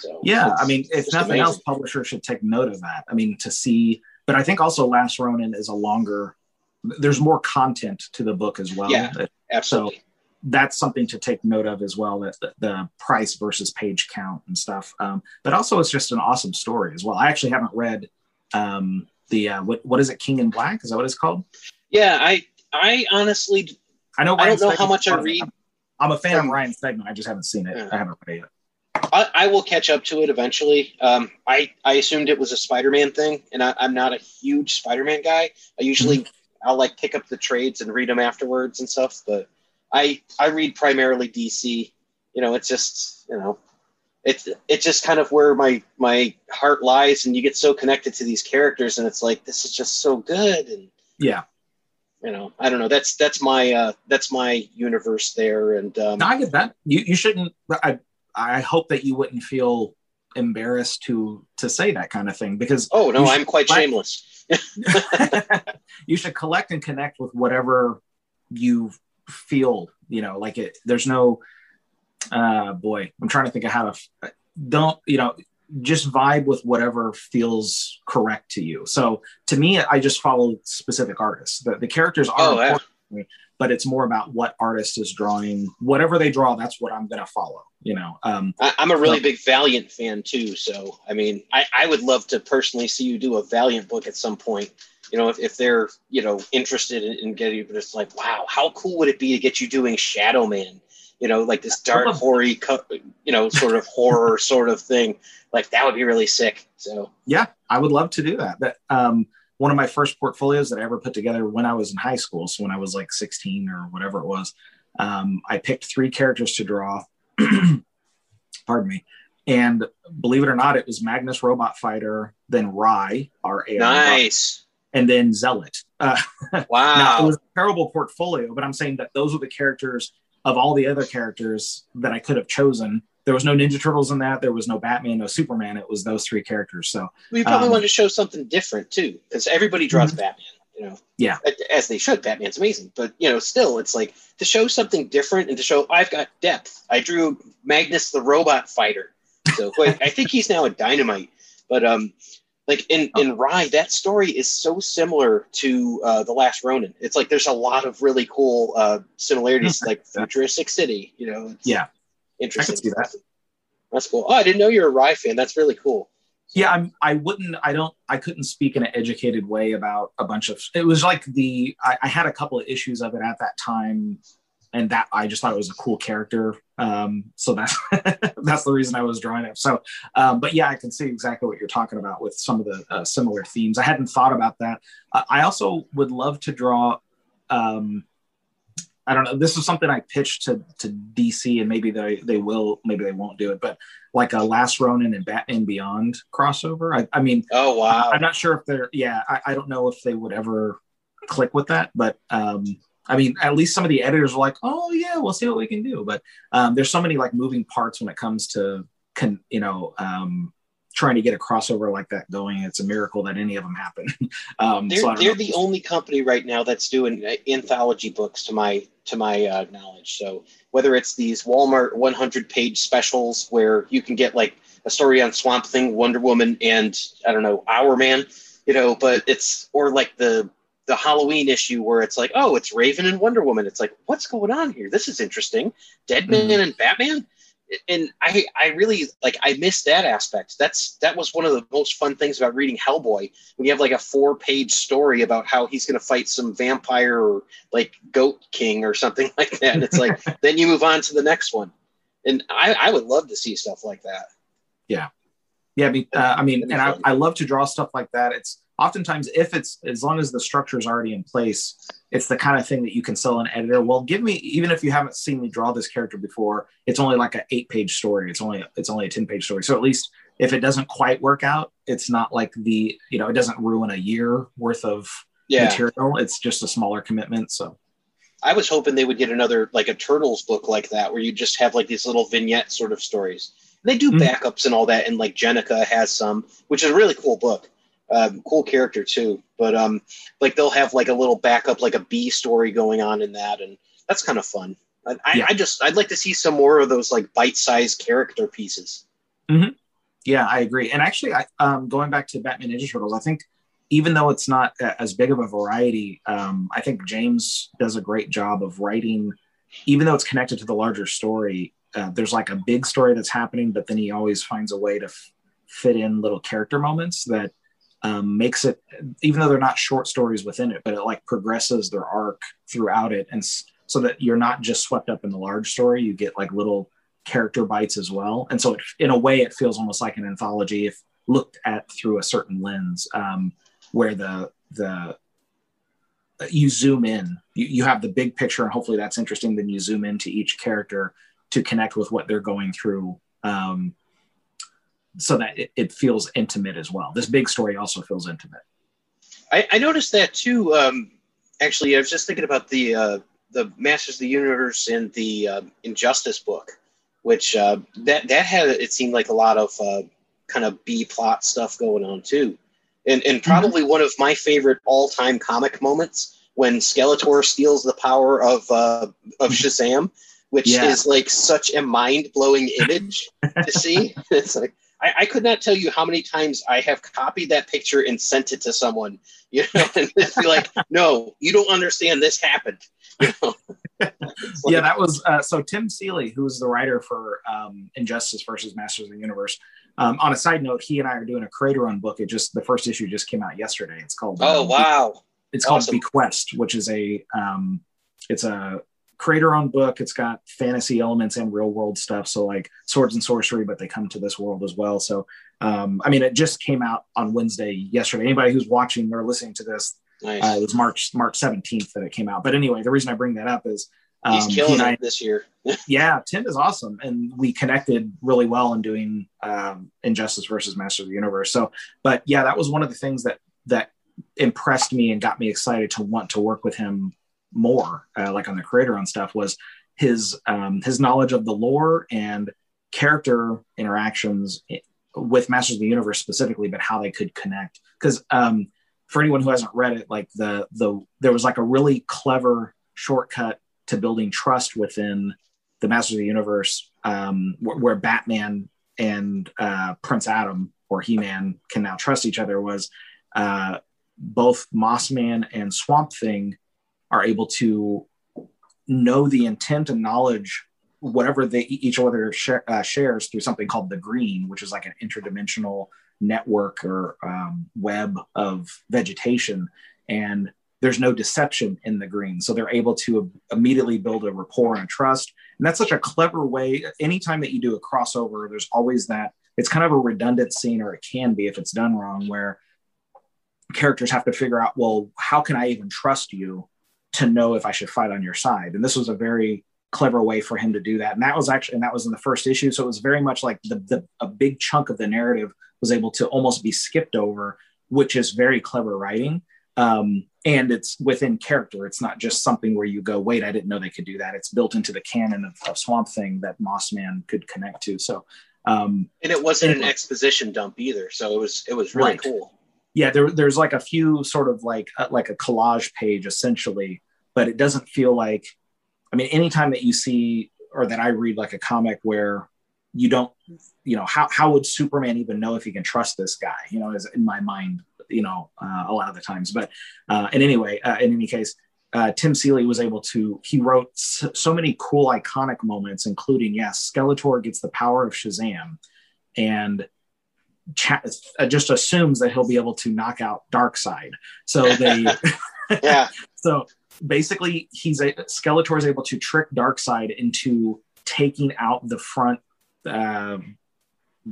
So yeah, I mean, if nothing amazing. else, publishers should take note of that. I mean, to see, but I think also Last Ronin is a longer there's more content to the book as well. Yeah, absolutely. So that's something to take note of as well. That the, the price versus page count and stuff. Um, but also, it's just an awesome story as well. I actually haven't read um, the uh, what what is it, King in Black? Is that what it's called? Yeah, I I honestly I know. I don't know how much I read. I'm, I'm a fan of Ryan Stegman. I just haven't seen it. Yeah. I haven't read it. I, I, will catch up to it eventually. Um, I I assumed it was a Spider-Man thing, and I, am not a huge Spider-Man guy. I usually mm-hmm. I'll like pick up the trades and read them afterwards and stuff. But I I read primarily DC. You know, it's just you know, it's it's just kind of where my my heart lies, and you get so connected to these characters, and it's like this is just so good, and yeah, you know, I don't know. That's that's my uh, that's my universe there, and um, no, I get that. You you shouldn't. I I hope that you wouldn't feel embarrassed to to say that kind of thing because oh no i'm quite shameless you should collect and connect with whatever you feel you know like it there's no uh boy i'm trying to think of how to don't you know just vibe with whatever feels correct to you. So to me i just follow specific artists. The, the characters are oh, yeah. but it's more about what artist is drawing. Whatever they draw that's what i'm going to follow you know um, I, am a really so, big valiant fan too so i mean I, I would love to personally see you do a valiant book at some point you know if, if they're you know interested in, in getting but it's like wow how cool would it be to get you doing shadow man? You know like this dark hoary you know sort of horror sort of thing. Like that would be really sick. So yeah i would love to do that. That um one of my first portfolios that i ever put together when i was in high school so when i was like 16 or whatever it was um, i picked three characters to draw. Pardon me. And believe it or not, it was Magnus Robot Fighter, then Rai, our Nice. And then Zealot. Uh, wow. now, it was a terrible portfolio, but I'm saying that those were the characters of all the other characters that I could have chosen. There was no Ninja Turtles in that. There was no Batman, no Superman. It was those three characters. So we probably um, wanted to show something different too, because everybody draws mm-hmm. Batman you know yeah as they should batman's amazing but you know still it's like to show something different and to show i've got depth i drew magnus the robot fighter so i think he's now a dynamite but um like in in Rai, that story is so similar to uh, the Last Ronin. It's like there's a lot of really cool uh, similarities, like futuristic city. You know, yeah, interesting. I can see that. That's cool. Oh, I didn't know you're a Rai fan. That's really cool yeah i'm i wouldn't i don't i couldn't speak in an educated way about a bunch of it was like the i, I had a couple of issues of it at that time and that i just thought it was a cool character um, so that's that's the reason i was drawing it so um, but yeah i can see exactly what you're talking about with some of the uh, similar themes i hadn't thought about that uh, i also would love to draw um, I don't know. This is something I pitched to to DC, and maybe they they will, maybe they won't do it. But like a Last Ronin and Batman Beyond crossover. I, I mean, oh wow. I'm not sure if they're. Yeah, I, I don't know if they would ever click with that, but um, I mean, at least some of the editors were like, "Oh yeah, we'll see what we can do." But um, there's so many like moving parts when it comes to, con, you know, um, trying to get a crossover like that going. It's a miracle that any of them happen. um, they're so they're the only company right now that's doing uh, anthology books to my to my uh, knowledge. So whether it's these Walmart 100 page specials where you can get like a story on Swamp Thing, Wonder Woman, and I don't know Hourman, you know, but it's or like the the Halloween issue where it's like, oh, it's Raven and Wonder Woman. It's like, what's going on here? This is interesting. Deadman mm-hmm. and Batman and I I really like I miss that aspect. That's that was one of the most fun things about reading Hellboy when you have like a four page story about how he's going to fight some vampire or like goat king or something like that. And it's like then you move on to the next one, and I I would love to see stuff like that. Yeah, yeah. I mean, uh, I mean, and I, I love to draw stuff like that. It's oftentimes if it's as long as the structure is already in place it's the kind of thing that you can sell an editor well give me even if you haven't seen me draw this character before it's only like an eight page story it's only it's only a 10 page story so at least if it doesn't quite work out it's not like the you know it doesn't ruin a year worth of yeah. material it's just a smaller commitment so i was hoping they would get another like a turtles book like that where you just have like these little vignette sort of stories they do mm-hmm. backups and all that and like Jennika has some which is a really cool book um, cool character too. But um, like they'll have like a little backup, like a B story going on in that, and that's kind of fun. I, yeah. I, just I'd like to see some more of those like bite-sized character pieces. Mm-hmm. Yeah, I agree. And actually, I, um, going back to Batman Ninja Turtles, I think even though it's not as big of a variety, um, I think James does a great job of writing, even though it's connected to the larger story. Uh, there's like a big story that's happening, but then he always finds a way to f- fit in little character moments that um, makes it even though they're not short stories within it but it like progresses their arc throughout it. And s- so that you're not just swept up in the large story you get like little character bites as well. And so it, in a way it feels almost like an anthology if looked at through a certain lens um, where the the you zoom in. You, you have the big picture and hopefully that's interesting then you zoom into each character to connect with what they're going through um, so that it, it, feels intimate as well. This big story also feels intimate. I, I noticed that too. Um, actually, I was just thinking about the uh, the Masters of the Universe and the uh, Injustice book, which uh, that that had it seemed like a lot of uh, kind of B plot stuff going on too. And and probably mm-hmm. one of my favorite all time comic moments when Skeletor steals the power of uh, of Shazam, which yeah. is like such a mind blowing image to see. It's like I, I, could not tell you how many times I have copied that picture and sent it to someone, you know, and be like, "No, you don't understand. This happened." You know? like, yeah, that was uh, so. Tim Seeley, who is the writer for um, Injustice versus Masters of the Universe. Um, on a side note, he and I are doing a creator run book. It just the first issue just came out yesterday. It's called. Oh um, wow! It's called awesome. Bequest, which is a um, it's a creator owned book. It's got fantasy elements and real world stuff. So like swords and sorcery, but they come to this world as well. So um, I mean, it just came out on Wednesday yesterday. Anybody who's watching or listening to this, nice. uh, it was March March seventeenth that it came out. But anyway, the reason I bring that up is um, he's killing he I, it this year. yeah, Tim is awesome, and we connected really well in doing um, Injustice versus Master of the Universe. So, but yeah, that was one of the things that that impressed me and got me excited to want to work with him more, uh, like on the creator on stuff, was his um, his knowledge of the lore and character interactions with Masters of the Universe specifically, but how they could connect. Because um, for anyone who hasn't read it, like the the there was like a really clever shortcut to building trust within the Masters of the Universe, um, where, where, Batman and uh, Prince Adam or He Man can now trust each other. Was uh, both Mossman and Swamp Thing are able to know the intent and knowledge whatever they each other share, uh, shares through something called the green which is like an interdimensional network or um, web of vegetation. And there's no deception in the green. So they're able to immediately build a rapport and trust. And that's such a clever way anytime that you do a crossover there's always that it's kind of a redundant scene or it can be if it's done wrong where characters have to figure out well how can i even trust you to know if I should fight on your side. And this was a very clever way for him to do that. And that was actually, and that was in the first issue. So it was very much like the, the a big chunk of the narrative was able to almost be skipped over, which is very clever writing. Um, and it's within character. It's not just something where you go, wait, I didn't know they could do that. It's built into the canon of, of Swamp Thing that Mossman could connect to. So, um, and it wasn't an exposition dump either. So it was, it was really right. cool yeah there, there's like a few sort of like uh, like a collage page essentially but it doesn't feel like i mean anytime that you see or that i read like a comic where you don't you know how, how would superman even know if he can trust this guy you know is in my mind you know uh, a lot of the times but uh, in anyway uh, in any case uh, Tim Seeley was able to, he wrote so, many cool iconic moments, including, yes, Skeletor gets the power of Shazam. And cha- uh, just assumes that he'll be able to knock out Darkseid. So they, yeah. so basically, he's a Skeletor is able to trick Darkseid into taking out the front uh,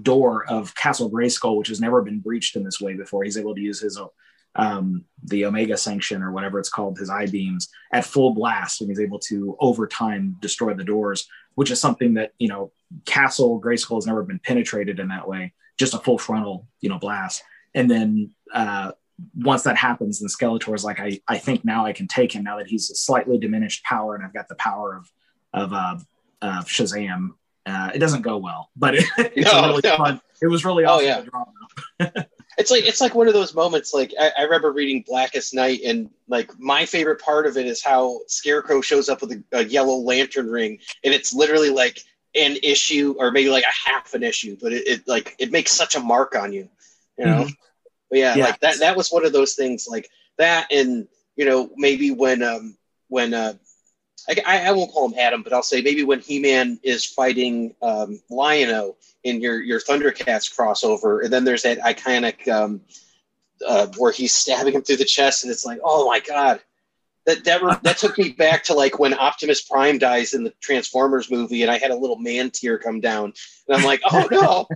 door of Castle Grayskull, which has never been breached in this way before. He's able to use his um, the Omega Sanction or whatever it's called, his eye beams at full blast, and he's able to over time destroy the doors, which is something that you know Castle Grayskull has never been penetrated in that way just a full frontal, you know, blast. And then uh, once that happens, then Skeletor is like, I, I think now I can take him now that he's a slightly diminished power and I've got the power of of, uh, of Shazam. Uh, it doesn't go well, but it, it's no, really no. fun. It was really oh, awesome. Oh, yeah. it's like it's like one of those moments. Like I, I, remember reading Blackest Night, and like my favorite part of it is how Scarecrow shows up with a, a yellow lantern ring, and it's literally like an issue or maybe like a half an issue, but it, it like it makes such a mark on you, you know. Mm-hmm. Yeah, yeah, like that that was one of those things like that, and you know maybe when um when uh I, I won't call him Adam, but I'll say maybe when He Man is fighting um, Lion-O in your your Thundercats crossover, and then there's that iconic um, uh, where he's stabbing him through the chest, and it's like, oh my god, that that that took me back to like when Optimus Prime dies in the Transformers movie, and I had a little man tear come down, and I'm like, oh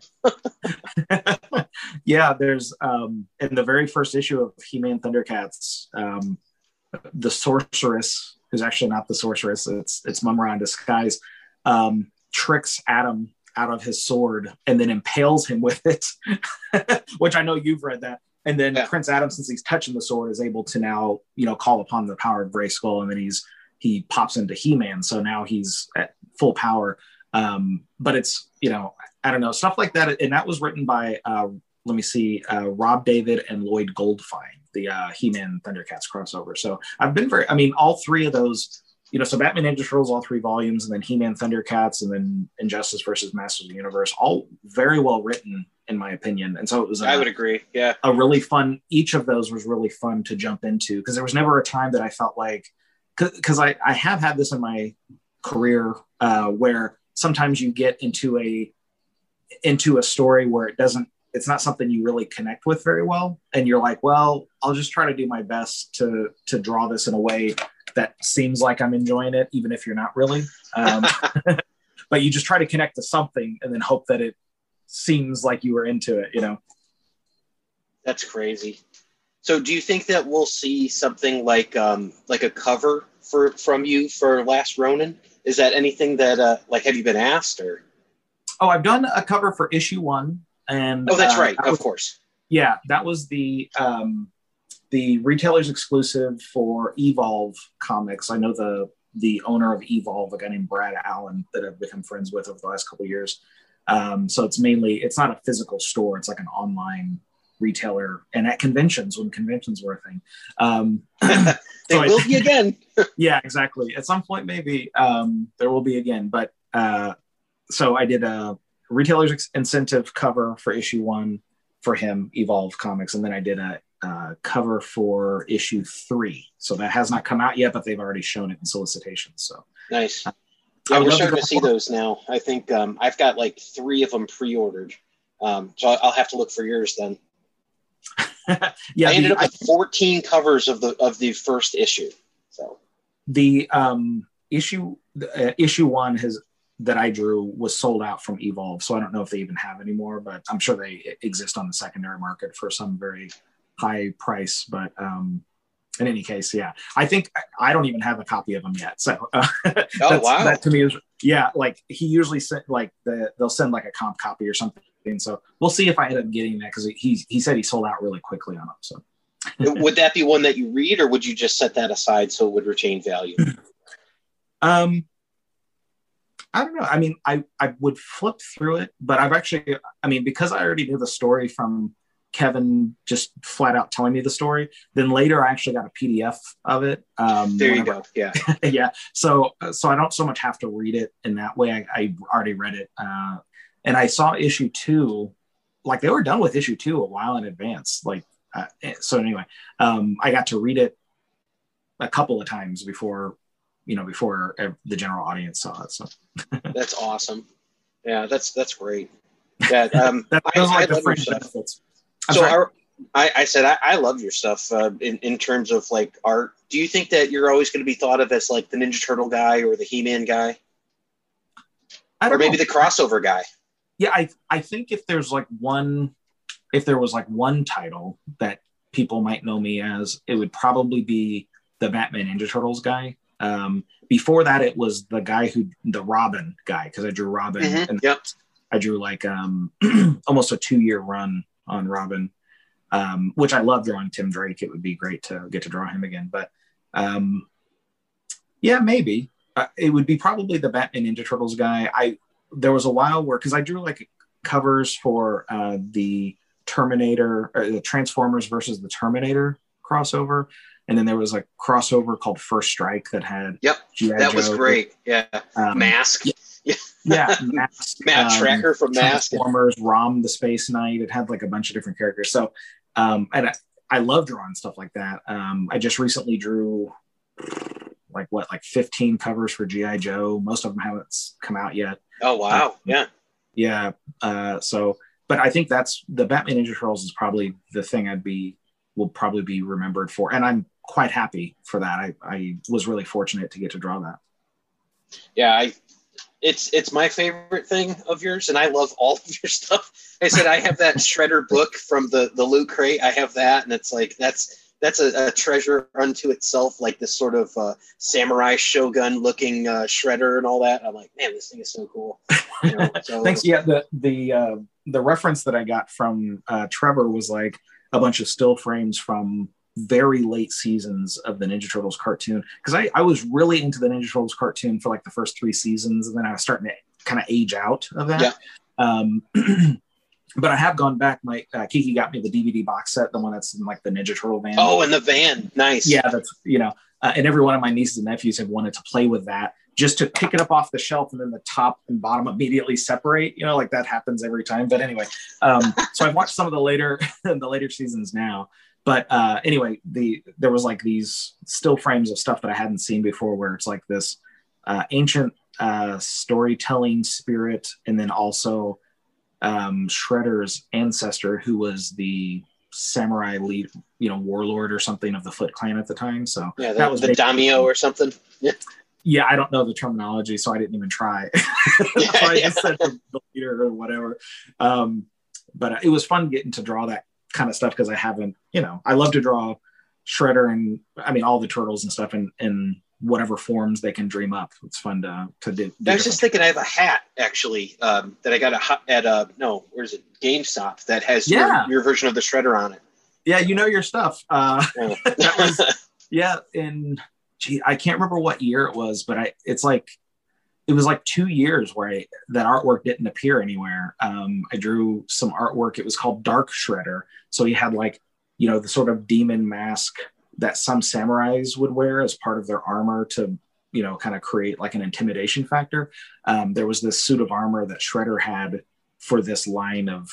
no. yeah, there's um, in the very first issue of He-Man Thundercats, um, the sorceress, who's actually not the sorceress, it's it's Mumm-Ra in disguise, um, tricks Adam out of his sword and then impales him with it, which I know you've read that and then yeah. Prince Adam, since he's touching the sword, is able to now, you know, call upon the power of Grayskull, and then he's he pops into He-Man. So now he's at full power. Um, but it's you know I don't know stuff like that, and that was written by uh, let me see uh, Rob David and Lloyd Goldfine, the uh, He-Man Thundercats crossover. So I've been very I mean all three of those you know, so Batman Ninja Turtles, all three volumes, and then He-Man, Thundercats, and then Injustice versus Masters of the Universe, all very well written in my opinion. And so it was. A, I would agree. Yeah, a really fun. Each of those was really fun to jump into because there was never a time that I felt like, because I I have had this in my career uh, where sometimes you get into a into a story where it doesn't it's not something you really connect with very well and you're like well i'll just try to do my best to to draw this in a way that seems like I'm enjoying it, even if you're not really. Um, but you just try to connect to something and then hope that it seems like you were into it, you know? That's crazy. So do you think that we'll see something like um, like a cover for from you for Last Ronin? Is that anything that uh, like have you been asked or? Oh, I've done a cover for issue one, and oh, that's uh, right, that of was, course. Yeah, that was the um, the retailer's exclusive for Evolve Comics. I know the the owner of Evolve, a guy named Brad Allen, that I've become friends with over the last couple years. Um, so it's mainly it's not a physical store; it's like an online retailer, and at conventions when conventions were a thing. Um, they so will I, be again. yeah, exactly. At some point, maybe um, there will be again. But uh, so I did a retailer's incentive cover for issue one for him, Evolve Comics, and then I did a uh, cover for issue three. So that has not come out yet, but they've already shown it in solicitations. So nice. Uh, yeah, we're starting to see those now. I think um, I've got like three of them pre-ordered, um, so I'll have to look for yours then. yeah, I ended the, up with I, 14 covers of the of the first issue. So the um, issue uh, issue one has that I drew was sold out from Evolve, so I don't know if they even have anymore, but I'm sure they exist on the secondary market for some very high price. But um, in any case, yeah, I think I don't even have a copy of them yet. So uh, oh wow, that to me is yeah. Like he usually sent like the they'll send like a comp copy or something. So we'll see if I end up getting that because he he said he sold out really quickly on them. So would that be one that you read, or would you just set that aside so it would retain value? um. I don't know. I mean, I, I would flip through it, but I've actually, I mean, because I already knew the story from Kevin just flat out telling me the story. Then later, I actually got a PDF of it. Um, there you go. Yeah, yeah. So, so I don't so much have to read it in that way. I, I already read it, uh, and I saw issue two. Like they were done with issue two a while in advance. Like, uh, so anyway, um, I got to read it a couple of times before, you know, before the general audience saw it. So that's awesome. Yeah, that's that's great. Yeah, um, that, those I, are like I the fringe benefits so our, I, I, said I, I, love your stuff uh, in in terms of like art. Do you think that you're always going to be thought of as like the Ninja Turtle guy or the He Man guy, or maybe know. the crossover guy? Yeah, I I think if there's like one, if there was like one title that people might know me as, it would probably be the Batman Ninja Turtles guy. Um, before that, it was the guy who the Robin guy because I drew Robin. Mm-hmm. And yep. I drew like um, almost a two year run on Robin, um, which I love drawing Tim Drake. It would be great to get to draw him again. But um, yeah, maybe uh, it would be probably the Batman Ninja Turtles guy. I there was a while where because I drew like covers for uh, the Terminator, or the Transformers versus the Terminator crossover. And then there was a crossover called First Strike that had. Yep, G. that Joe. was great. Yeah, um, Mask. Yeah, yeah, Mask, Matt um, Trakker from Mask, Transformers, Rom the Space Knight. It had like a bunch of different characters. So, um, and I, I love drawing stuff like that. Um, I just recently drew like what, like 15 covers for GI Joe. Most of them haven't come out yet. Oh wow, um, yeah, yeah. Uh, so, but I think that's the Batman Ninja Turtles is probably the thing I'd be will probably be remembered for, and I'm quite happy for that. I, I was really fortunate to get to draw that. Yeah, I it's it's my favorite thing of yours, and I love all of your stuff. I said I have that Shredder book from the the loot crate. I have that, and it's like that's that's a, a treasure unto itself, like this sort of uh, samurai shogun looking uh, Shredder and all that. I'm like, man, this thing is so cool. You know, so, Thanks. Yeah, the the uh, the reference that I got from uh, Trevor was like a bunch of still frames from very late seasons of the Ninja Turtles cartoon because I, I was really into the Ninja Turtles cartoon for like the first three seasons, and then I was starting to kind of age out of that. Yeah. Um, but I have gone back. My uh, Kiki got me the DVD box set, the one that's in like the Ninja Turtle van. Oh, in the van, nice. Yeah, that's you know, uh, and every one of my nieces and nephews have wanted to play with that just to pick it up off the shelf and then the top and bottom immediately separate. You know, like that happens every time. But anyway, um, so I've watched some of the later the later seasons now. But uh, anyway, the there was like these still frames of stuff that I hadn't seen before, where it's like this uh, ancient uh, storytelling spirit, and then also um, Shredder's ancestor, who was the samurai lead, you know, warlord or something of the Foot Clan at the time. So yeah, the, that was the daimyo or something. Yeah. Yeah, I don't know the terminology, so I didn't even try. yeah, I just said the leader or whatever. Um, but it was fun getting to draw that kind of stuff because I haven't, you know, I love to draw Shredder and I mean all the turtles and stuff in in whatever forms they can dream up. It's fun to to do. I was just thinking, I have a hat actually um, that I got a at a no, where's it? GameStop that has yeah. your, your version of the Shredder on it. Yeah, you know your stuff. Uh, yeah. that was yeah. In gee, I can't remember what year it was, but I it's like it was like two years where I, that artwork didn't appear anywhere. Um, I drew some artwork. It was called Dark Shredder. So he had like, you know, the sort of demon mask that some samurais would wear as part of their armor to, you know, kind of create like an intimidation factor. Um, there was this suit of armor that Shredder had for this line of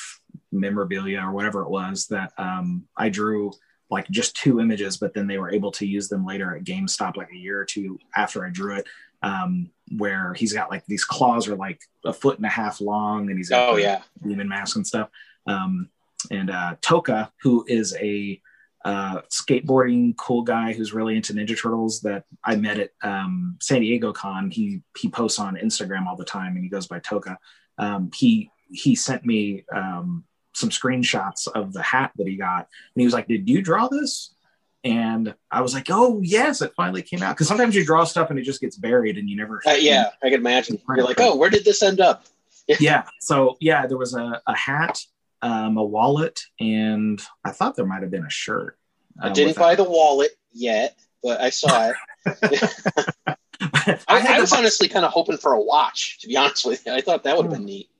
memorabilia or whatever it was that um, I drew like just two images, but then they were able to use them later at GameStop like a year or two after I drew it. Um, where he's got like these claws are like a foot and a half long, and he's got oh yeah demon mask and stuff. Um, and uh, Toka, who is a uh, skateboarding cool guy who's really into Ninja Turtles that I met at um, San Diego Con. He he posts on Instagram all the time, and he goes by Toka. Um, he he sent me um, some screenshots of the hat that he got, and he was like, "Did you draw this?" And I was like, "Oh yes, it finally came out." Because sometimes you draw stuff and it just gets buried, and you never. Uh, yeah, I can imagine. You're like, "Oh, where did this end up?" yeah. So yeah, there was a, a hat, um, a wallet, and I thought there might have been a shirt. Uh, I didn't buy the wallet yet, but I saw it. I, I, was honestly kind of hoping for a watch, to be honest with you. I thought that would have been neat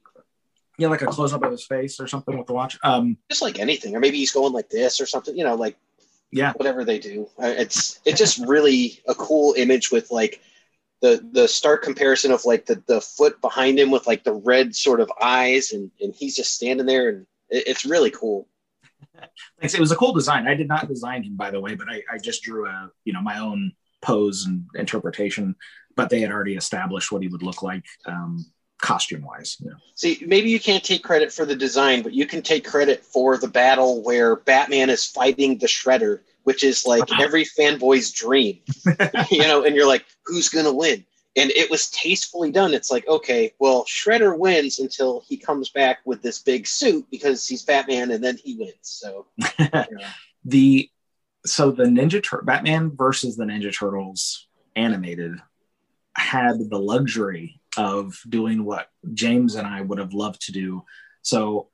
yeah, like a close up of his face or something with the watch. Um, just like anything, or maybe he's going like this or something. You know, like yeah, whatever they do. It's it's just really a cool image with like the the stark comparison of like the the foot behind him with like the red sort of eyes, and and he's just standing there, and it, it's really cool. Thanks. It was a cool design. I did not design him, by the way, but I, I just drew a you know my own pose and interpretation. But they had already established what he would look like. Um, costume wise. Yeah. See, maybe you can't take credit for the design, but you can take credit for the battle where Batman is fighting the Shredder, which is like every fanboy's dream. you know, and you're like, who's gonna win? And it was tastefully done. It's like, okay, well, Shredder wins until he comes back with this big suit because he's Batman, and then he wins. So the so the Ninja Tur- Batman versus the Ninja Turtles animated had the luxury of doing what James and I would have loved to do. So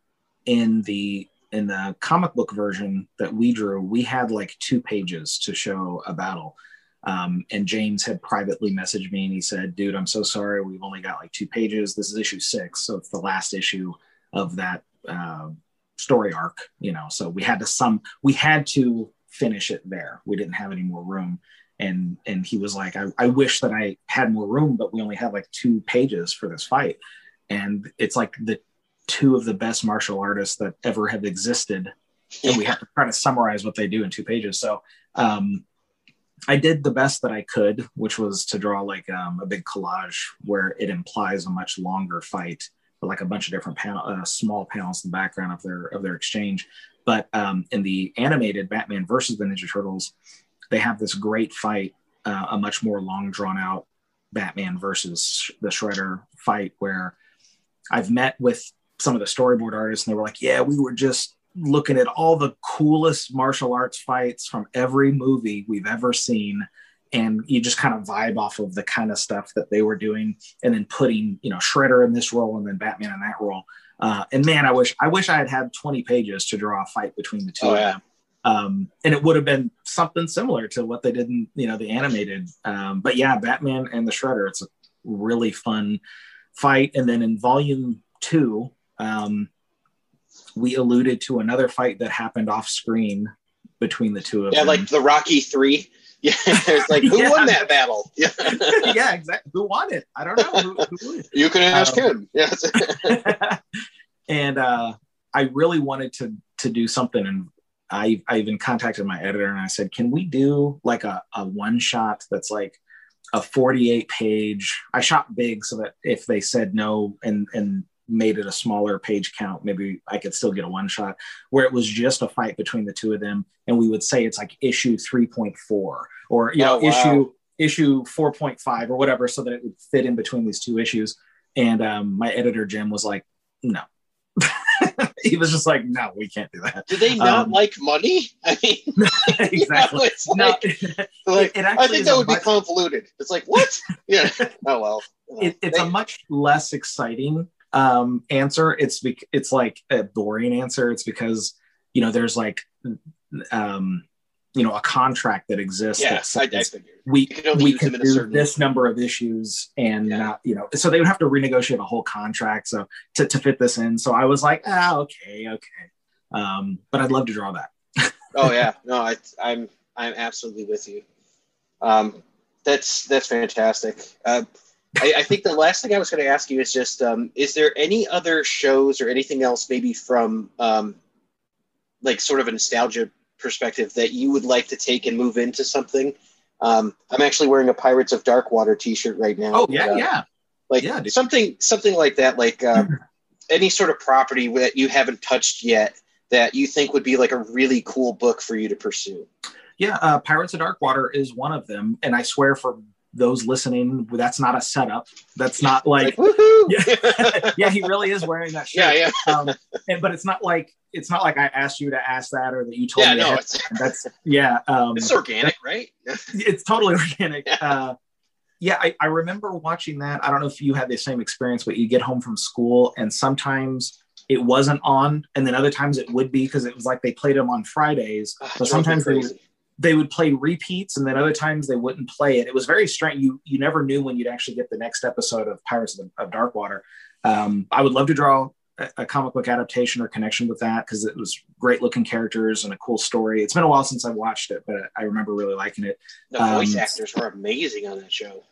in the in the comic book version that we drew, we had like two pages to show a battle. Um, and James had privately messaged me and he said, dude, I'm so sorry. We've only got like two pages. This is issue six. So it's the last issue of that uh, story arc, you know. So we had to some we had to finish it there. We didn't have any more room and and he was like I, I wish that i had more room but we only have like two pages for this fight. And it's like the two of the best martial artists that ever have existed. And we have to try to summarize what they do in two pages. So um, i did the best that i could which was to draw like um, a big collage where it implies a much longer fight but like a bunch of different panel uh, small panels in the background of their of their exchange. But um, in the animated batman versus the ninja turtles they have this great fight, uh, a much more long drawn out Batman versus the Shredder fight where I've met with some of the storyboard artists and they were like, yeah, we were just looking at all the coolest martial arts fights from every movie we've ever seen. And you just kind of vibe off of the kind of stuff that they were doing and then putting, you know, Shredder in this role and then Batman in that role. Uh, and man, I wish I wish I had had 20 pages to draw a fight between the two oh, of them. Um, and it would have been something similar to what they did in you know the animated. Um, but yeah, Batman and the Shredder, it's a really fun fight, and then in volume two, um, we alluded to another fight that happened off screen between the two of them. yeah, them. like the Rocky Three. Yeah, it's like who Yeah. won that battle? Yeah, yeah, exactly. Who won it? I don't know. Who, who you can ask Um, him. Yes. and uh, I really wanted to to do something, and I I even contacted my editor and I said, can we do like a, a one shot that's like a 48 page? I shot big so that if they said no and and made it a smaller page count, maybe I could still get a one shot where it was just a fight between the two of them, and we would say it's like issue 3.4 or you know Oh, wow. issue issue 4.5 or whatever, so that it would fit in between these two issues. And um, my editor Jim was like, no. he was just like, no, we can't do that. Do they not Um, like money? I mean, exactly. you know, it's No, like, it, like, it I think that would be much- convoluted. It's like what? Yeah. Oh well. it's a much less exciting um, answer. It's bec- it's like a boring answer. It's because you know there's like um, you know a contract that exists. yeah. that I, I figured. we can we can them in a do certain- this number of issues and Yeah. not you know so they would have to renegotiate a whole contract so to, to fit this in so i was like ah okay okay um but i'd love to draw that Oh yeah, no, I, I'm I'm absolutely with you. Um, that's that's fantastic. Uh, I, I think the last thing I was going to ask you is just, um, is there any other shows or anything else, maybe from um, like sort of a nostalgia perspective, that you would like to take and move into something? Um, I'm actually wearing a Pirates of Darkwater T-shirt right now. oh yeah Uh, yeah like Yeah, dude. something something like that like uh, any sort of property that you haven't touched yet that you think would be like a really cool book for you to pursue yeah uh, pirates of dark water is one of them and i swear for those listening that's not a setup that's not like woohoo Yeah. yeah he really is wearing that shirt yeah yeah um, and, but it's not like it's not like i asked you to ask that or that you told yeah me no ahead. it's, that's yeah um it's organic right it's totally organic. Yeah. Uh, yeah, I, I remember watching that. I don't know if you had the same experience, but you get home from school and sometimes it wasn't on, and then other times it would be because it was like they played them on Fridays. Ah, So it drove me sometimes they would. They would play repeats, and then other times they wouldn't play it. It was very strange. You you never knew when you'd actually get the next episode of Pirates of, of Darkwater. Um, I would love to draw a, a comic book adaptation or connection with that because it was great looking characters and a cool story. It's been a while since I watched it, but I remember really liking it. the voice um, actors were amazing on that show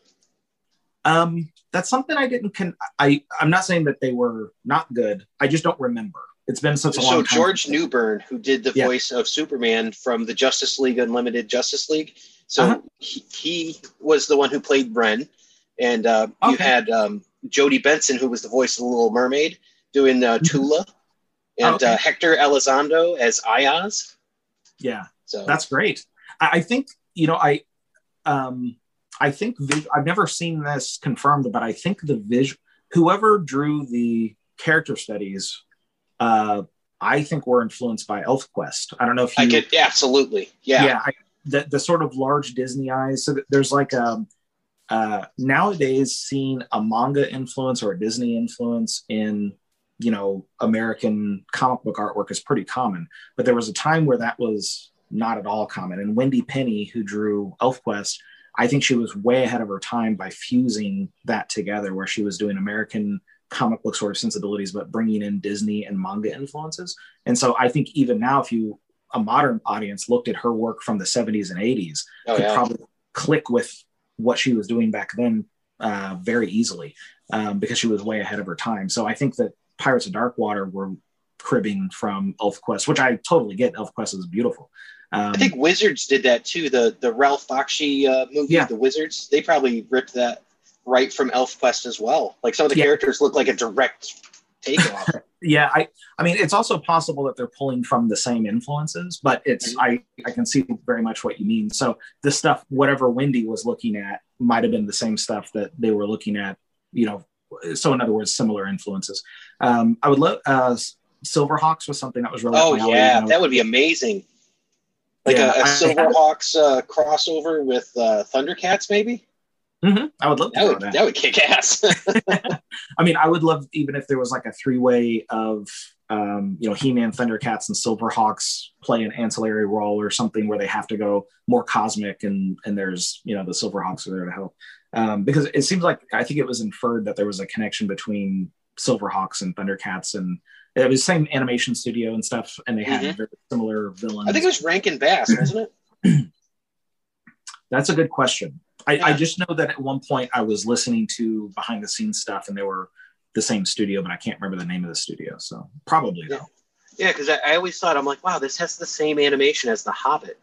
Um, that's something I didn't. Con- I I'm not saying that they were not good. I just don't remember. It's been such a long so george newbern who did the Yeah. voice of superman from the justice league unlimited justice league so Uh-huh. he, he was the one who played Ren, and uh, you had um, jodie benson who was the voice of the little mermaid doing uh, Mhm. tula and Oh, okay. uh, hector elizondo as Ioz Yeah, so that's great. I, I think you know I um I think vis- I've never seen this confirmed, but I think the vision whoever drew the character studies, uh, I think were influenced by ElfQuest. I don't know if you i could absolutely yeah, yeah, I, the the sort of large Disney eyes. So there's like um uh nowadays seeing a manga influence or a Disney influence in you know American comic book artwork is pretty common. But there was a time where that was not at all common. And Wendy Pini, who drew ElfQuest, I think she was way ahead of her time by fusing that together, where she was doing American comic book sort of sensibilities, but bringing in Disney and manga influences. And so I think even now, if you a modern audience looked at her work from the 70s and 80s, oh could yeah probably click with what she was doing back then uh, very easily um, because she was way ahead of her time. So I think that Pirates of Darkwater were cribbing from ElfQuest, which I totally get. ElfQuest is beautiful. Um, I think Wizards did that too. The the Ralph Bakshi uh, movie, Yeah. The Wizards, they probably ripped that right from ElfQuest as well. Like some of the Yeah. characters look like a direct takeoff. yeah, I I mean it's also possible that they're pulling from the same influences, but it's I I can see very much what you mean. So this stuff whatever Wendy was looking at might have been the same stuff that they were looking at, you know. So in other words, similar influences. Um, I would love uh, Silverhawks was something that was really. oh yeah, when I was- that would be amazing. Like Yeah, a, a Silverhawks uh, crossover with uh, Thundercats, maybe. Mhm, I would love That would that. that would kick ass. I mean, I would love even if there was like a three way of um, you know He-Man, Thundercats, and Silverhawks play an ancillary role or something where they have to go more cosmic and and there's you know the Silverhawks are there to help. um, because it seems like I think it was inferred that there was a connection between Silverhawks and Thundercats, and it was the same animation studio and stuff, and they had Mhm. very similar villains. I think it was Rankin Bass, wasn't it? That's a good question. I, I just know that at one point I was listening to behind the scenes stuff, and they were the same studio, but I can't remember the name of the studio. So probably Yeah. though. Yeah, because I, I always thought I'm like, wow, this has the same animation as The Hobbit.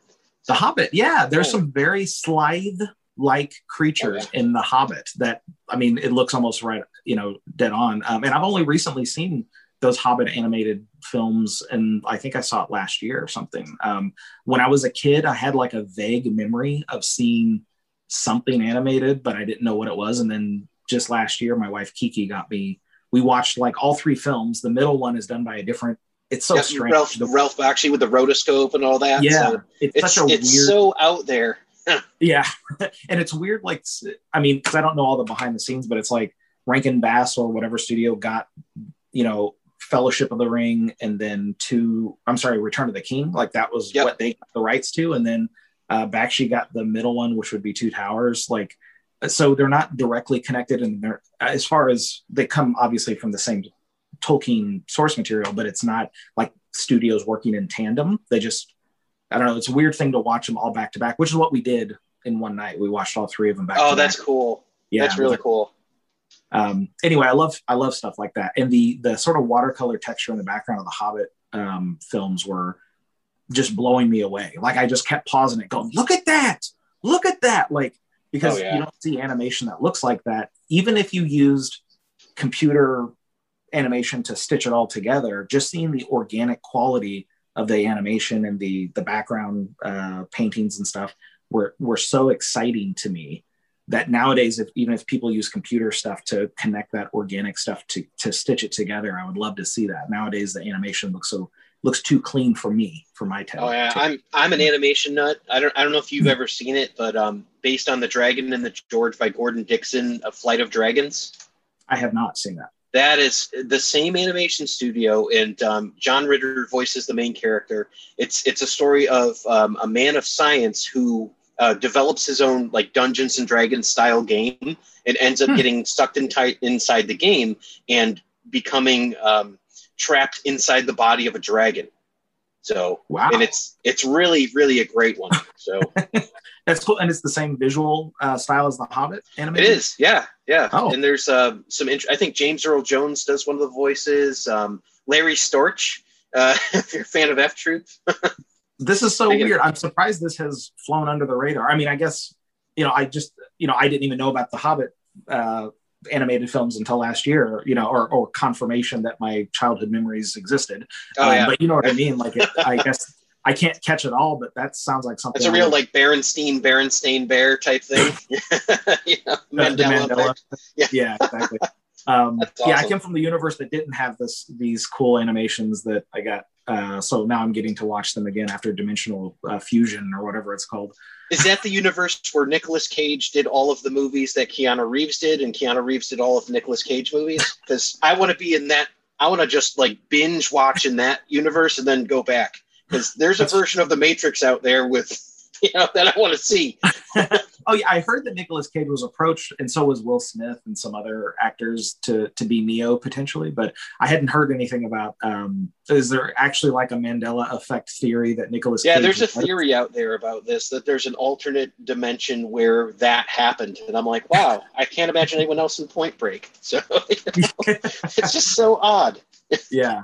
The Hobbit, yeah, there's Yeah. some very Slithe like creatures Oh, in The Hobbit that I mean, it looks almost right, you know, dead on. Um, and I've only recently seen those Hobbit animated films, and I think I saw it last year or something. Um, when I was a kid, I had like a vague memory of seeing something animated, but I didn't know what it was. And then just last year, my wife Kiki got me. We watched like all three films. The middle one is done by a different. It's so Yep, strange. Ralph, The- Ralph Bakshi with the rotoscope and all that. yeah, so it's, it's such a it's weird. so out there. Yeah, and it's weird. Like, I mean, because I don't know all the behind the scenes, but it's like Rankin Bass or whatever studio got, you know, Fellowship of the Ring, and then to I'm sorry, Return of the King. Like that was Yep. what they got the rights to, and then uh, Bakshi got the middle one, which would be Two Towers. Like, so they're not directly connected, and they're as far as they come obviously from the same Tolkien source material, but it's not like studios working in tandem. They just I don't know. It's a weird thing to watch them all back to back, which is what we did in one night. We watched all three of them back. Oh, that's cool. yeah. that's really cool. Um, anyway, I love I love stuff like that, and the the sort of watercolor texture in the background of the Hobbit um, films were just blowing me away. Like I just kept pausing it, going, "Look at that! Look at that!" Like because Oh, yeah. you don't see animation that looks like that, even if you used computer animation to stitch it all together. Just seeing the organic quality of the animation and the the background uh, paintings and stuff were were so exciting to me that nowadays if even if people use computer stuff to connect that organic stuff to to stitch it together i would love to see that nowadays the animation looks so looks too clean for me for my taste Oh yeah, I'm I'm an animation nut. I don't I don't know if you've ever seen it, but um, based on the Dragon and the George by Gordon Dickson, A Flight of Dragons. i have not seen that That is the same animation studio, and um, John Ritter voices the main character. It's it's a story of um, a man of science who uh, develops his own like Dungeons and Dragons style game, and ends up Hmm. getting sucked in tight inside the game and becoming um, trapped inside the body of a dragon. So, wow and it's it's really really a great one. So that's cool and it's the same visual uh, style as the hobbit it animation is, yeah, yeah. Oh. And there's uh, some. Int- I think James Earl Jones does one of the voices. Um, Larry Storch, uh, if you're a fan of F Troop. this is so weird i'm surprised this has flown under the radar i mean i guess you know i just you know i didn't even know about the hobbit uh animated films until last year you know or, or confirmation that my childhood memories existed Oh Um, yeah, but you know what i mean like it, i guess i can't catch it all but that sounds like something it's a real would- like Berenstain Berenstain Bear type thing. you know, Mandela. Mandela. Yeah. yeah exactly um That's yeah i came from the universe that didn't have this these cool animations that i got uh so now i'm getting to watch them again after dimensional uh, fusion or whatever it's called Is that the universe where Nicolas Cage did all of the movies that Keanu Reeves did, and Keanu Reeves did all of Nicolas Cage movies? Because I want to be in that. I want to just like binge watch in that universe and then go back. Because there's a version of the Matrix out there with, you know, that I want to see. Oh yeah, I heard that Nicolas Cage was approached, and so was Will Smith and some other actors to to be Neo potentially, but I hadn't heard anything about. Um, is there actually like a Mandela effect theory that Nicolas? Yeah, Cage there's a was- theory out there about this that there's an alternate dimension where that happened, and I'm like, wow, I can't imagine anyone else in Point Break. So you know, it's just so odd. yeah,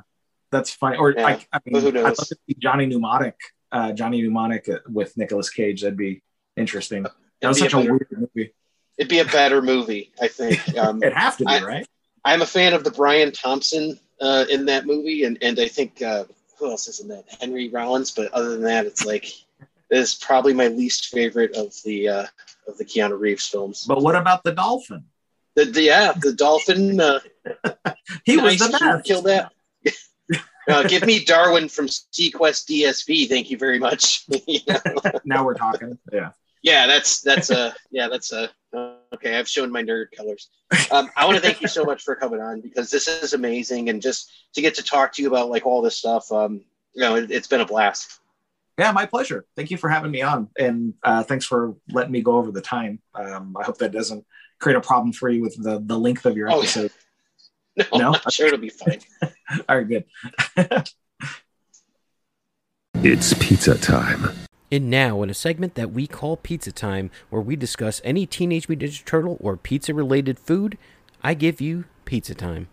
that's funny. Or Yeah, I, I mean, who I'd love knows? to see Johnny Mnemonic, uh, Johnny Mnemonic uh, with Nicolas Cage. That'd be interesting. That was such a a weird movie. It'd be a better movie, I think. Um, It'd have to be I- right. I'm a fan of the Brian Thompson uh, in that movie, and and I think uh, who else is in that? Henry Rollins. But other than that, it's like this is probably my least favorite of the uh, of the Keanu Reeves films. But what about the dolphin? The, the yeah, the dolphin. Uh, He was the best. Kill that. Uh, give me Darwin from seaQuest DSV. Thank you very much. now we're talking. Yeah. Yeah, that's that's a yeah, that's a okay. I've shown my nerd colors. Um, I want to thank you so much for coming on because this is amazing, and just to get to talk to you about like all this stuff. Um, you know, it, it's been a blast. Yeah, my pleasure. Thank you for having me on, and uh, thanks for letting me go over the time. Um, I hope that doesn't create a problem for you with the the length of your episode. Oh, yeah. no, no, I'm sure it'll be fine. All right, good. it's pizza time. And now, in a segment that we call Pizza Time, where we discuss any Teenage Mutant Ninja Turtle or pizza related food, I give you Pizza Time.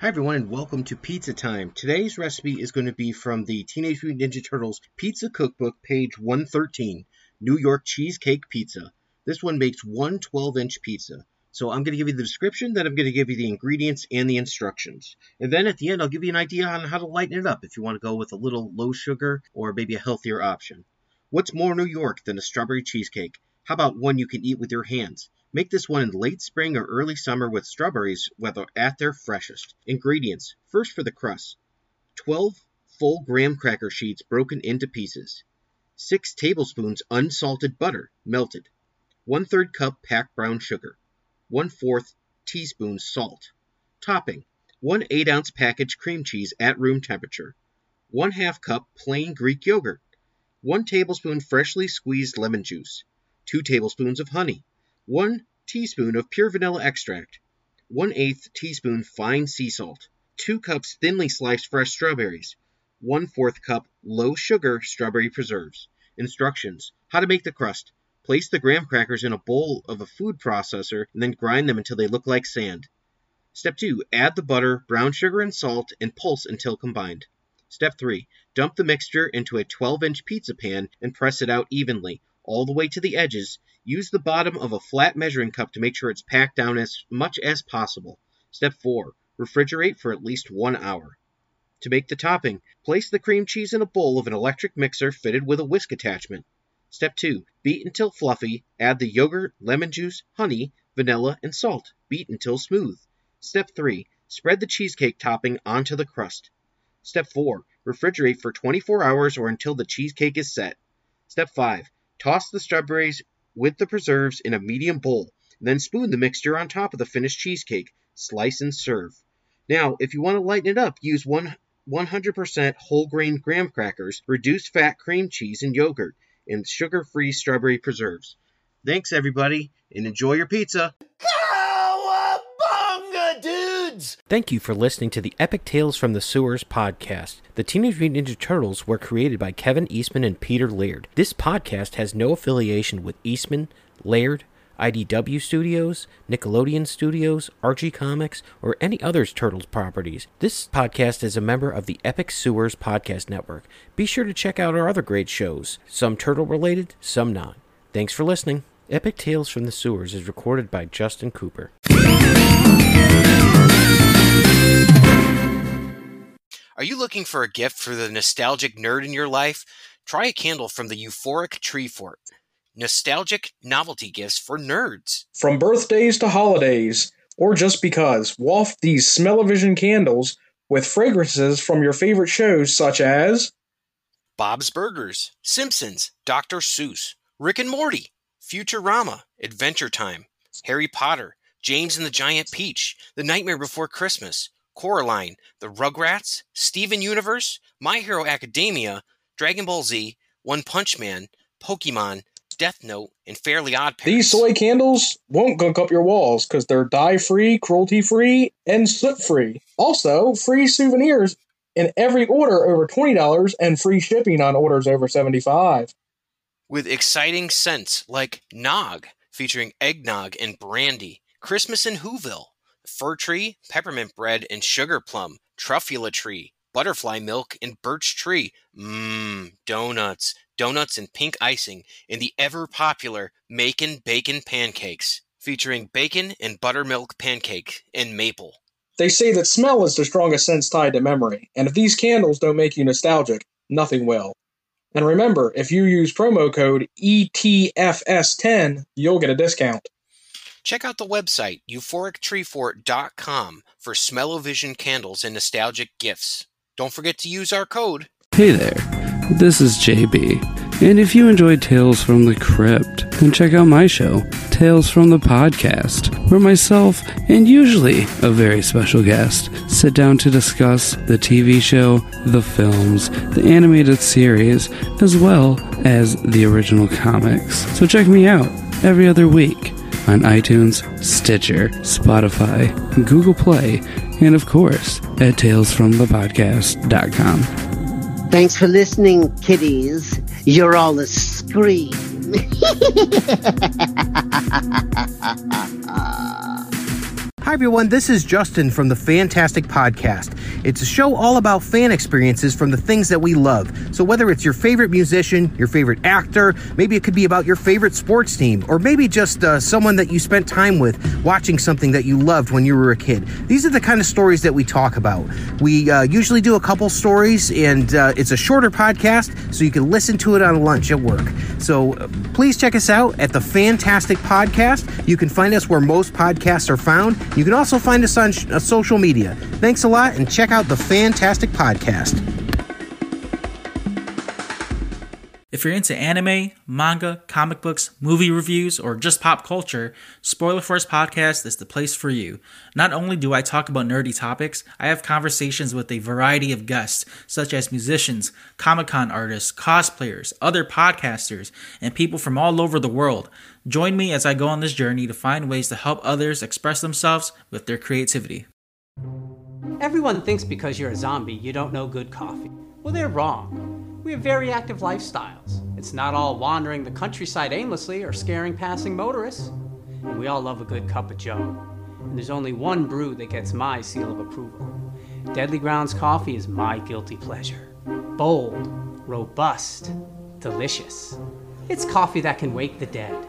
Hi, everyone, and welcome to Pizza Time. Today's recipe is going to be from the Teenage Mutant Ninja Turtles Pizza Cookbook, page 113 New York Cheesecake Pizza. This one makes one 12 inch pizza. So I'm going to give you the description, then I'm going to give you the ingredients and the instructions. And then at the end, I'll give you an idea on how to lighten it up if you want to go with a little low sugar or maybe a healthier option. What's more New York than a strawberry cheesecake? How about one you can eat with your hands? Make this one in late spring or early summer with strawberries whether at their freshest. Ingredients. First for the crust. 12 full graham cracker sheets broken into pieces. 6 tablespoons unsalted butter, melted. 1 3rd cup packed brown sugar. 1 4th teaspoon salt. Topping. 1 8 ounce package cream cheese at room temperature. 1 2 cup plain Greek yogurt. 1 tablespoon freshly squeezed lemon juice, 2 tablespoons of honey, 1 teaspoon of pure vanilla extract, 1 8 teaspoon fine sea salt, 2 cups thinly sliced fresh strawberries, 1 4th cup low sugar strawberry preserves. Instructions How to make the crust. Place the graham crackers in a bowl of a food processor and then grind them until they look like sand. Step 2 Add the butter, brown sugar, and salt and pulse until combined. Step 3. Dump the mixture into a 12 inch pizza pan and press it out evenly, all the way to the edges. Use the bottom of a flat measuring cup to make sure it's packed down as much as possible. Step 4. Refrigerate for at least one hour. To make the topping, place the cream cheese in a bowl of an electric mixer fitted with a whisk attachment. Step 2. Beat until fluffy, add the yogurt, lemon juice, honey, vanilla, and salt. Beat until smooth. Step 3. Spread the cheesecake topping onto the crust. Step 4. Refrigerate for 24 hours or until the cheesecake is set. Step 5. Toss the strawberries with the preserves in a medium bowl. Then spoon the mixture on top of the finished cheesecake. Slice and serve. Now, if you want to lighten it up, use one 100% whole grain graham crackers, reduced fat cream cheese and yogurt, and sugar free strawberry preserves. Thanks, everybody, and enjoy your pizza. Thank you for listening to the Epic Tales from the Sewers podcast. The Teenage Mutant Ninja Turtles were created by Kevin Eastman and Peter Laird. This podcast has no affiliation with Eastman, Laird, IDW Studios, Nickelodeon Studios, Archie Comics, or any other Turtles properties. This podcast is a member of the Epic Sewers Podcast Network. Be sure to check out our other great shows, some turtle related, some not. Thanks for listening. Epic Tales from the Sewers is recorded by Justin Cooper. Are you looking for a gift for the nostalgic nerd in your life? Try a candle from the Euphoric Tree Fort. Nostalgic novelty gifts for nerds. From birthdays to holidays, or just because, waft these smell-o-vision candles with fragrances from your favorite shows such as Bob's Burgers, Simpsons, Dr. Seuss, Rick and Morty, Futurama, Adventure Time, Harry Potter, James and the Giant Peach, The Nightmare Before Christmas, Coraline, The Rugrats, Steven Universe, My Hero Academia, Dragon Ball Z, One Punch Man, Pokemon, Death Note, and Fairly Odd Parents. These soy candles won't gunk up your walls because they're dye free, cruelty free, and soot free. Also, free souvenirs in every order over $20 and free shipping on orders over 75 With exciting scents like Nog, featuring eggnog and brandy, Christmas in Whoville, fir tree, peppermint bread, and sugar plum, truffula tree, butterfly milk, and birch tree. Mmm, donuts, donuts and pink icing, and the ever popular Makin' Bacon Pancakes, featuring bacon and buttermilk pancake and maple. They say that smell is the strongest sense tied to memory, and if these candles don't make you nostalgic, nothing will. And remember, if you use promo code ETFS10, you'll get a discount. Check out the website euphorictreefort.com for smell-o-vision candles and nostalgic gifts. Don't forget to use our code. Hey there, this is JB. And if you enjoy Tales from the Crypt, then check out my show, Tales from the Podcast, where myself and usually a very special guest sit down to discuss the TV show, the films, the animated series, as well as the original comics. So check me out every other week on iTunes, Stitcher, Spotify, Google Play, and of course at talesfromthepodcast.com. Thanks for listening, kiddies. You're all a scream. Hi, everyone. This is Justin from the Fantastic Podcast. It's a show all about fan experiences from the things that we love. So, whether it's your favorite musician, your favorite actor, maybe it could be about your favorite sports team, or maybe just uh, someone that you spent time with watching something that you loved when you were a kid. These are the kind of stories that we talk about. We uh, usually do a couple stories, and uh, it's a shorter podcast, so you can listen to it on lunch at work. So, uh, please check us out at the Fantastic Podcast. You can find us where most podcasts are found. You can also find us on sh- uh, social media. Thanks a lot, and check out the Fantastic Podcast. If you're into anime, manga, comic books, movie reviews, or just pop culture, Spoiler Force Podcast is the place for you. Not only do I talk about nerdy topics, I have conversations with a variety of guests, such as musicians, Comic Con artists, cosplayers, other podcasters, and people from all over the world. Join me as I go on this journey to find ways to help others express themselves with their creativity. Everyone thinks because you're a zombie, you don't know good coffee. Well, they're wrong. We have very active lifestyles. It's not all wandering the countryside aimlessly or scaring passing motorists. And we all love a good cup of joe. And there's only one brew that gets my seal of approval. Deadly Grounds coffee is my guilty pleasure. Bold, robust, delicious. It's coffee that can wake the dead.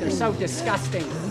they're so disgusting.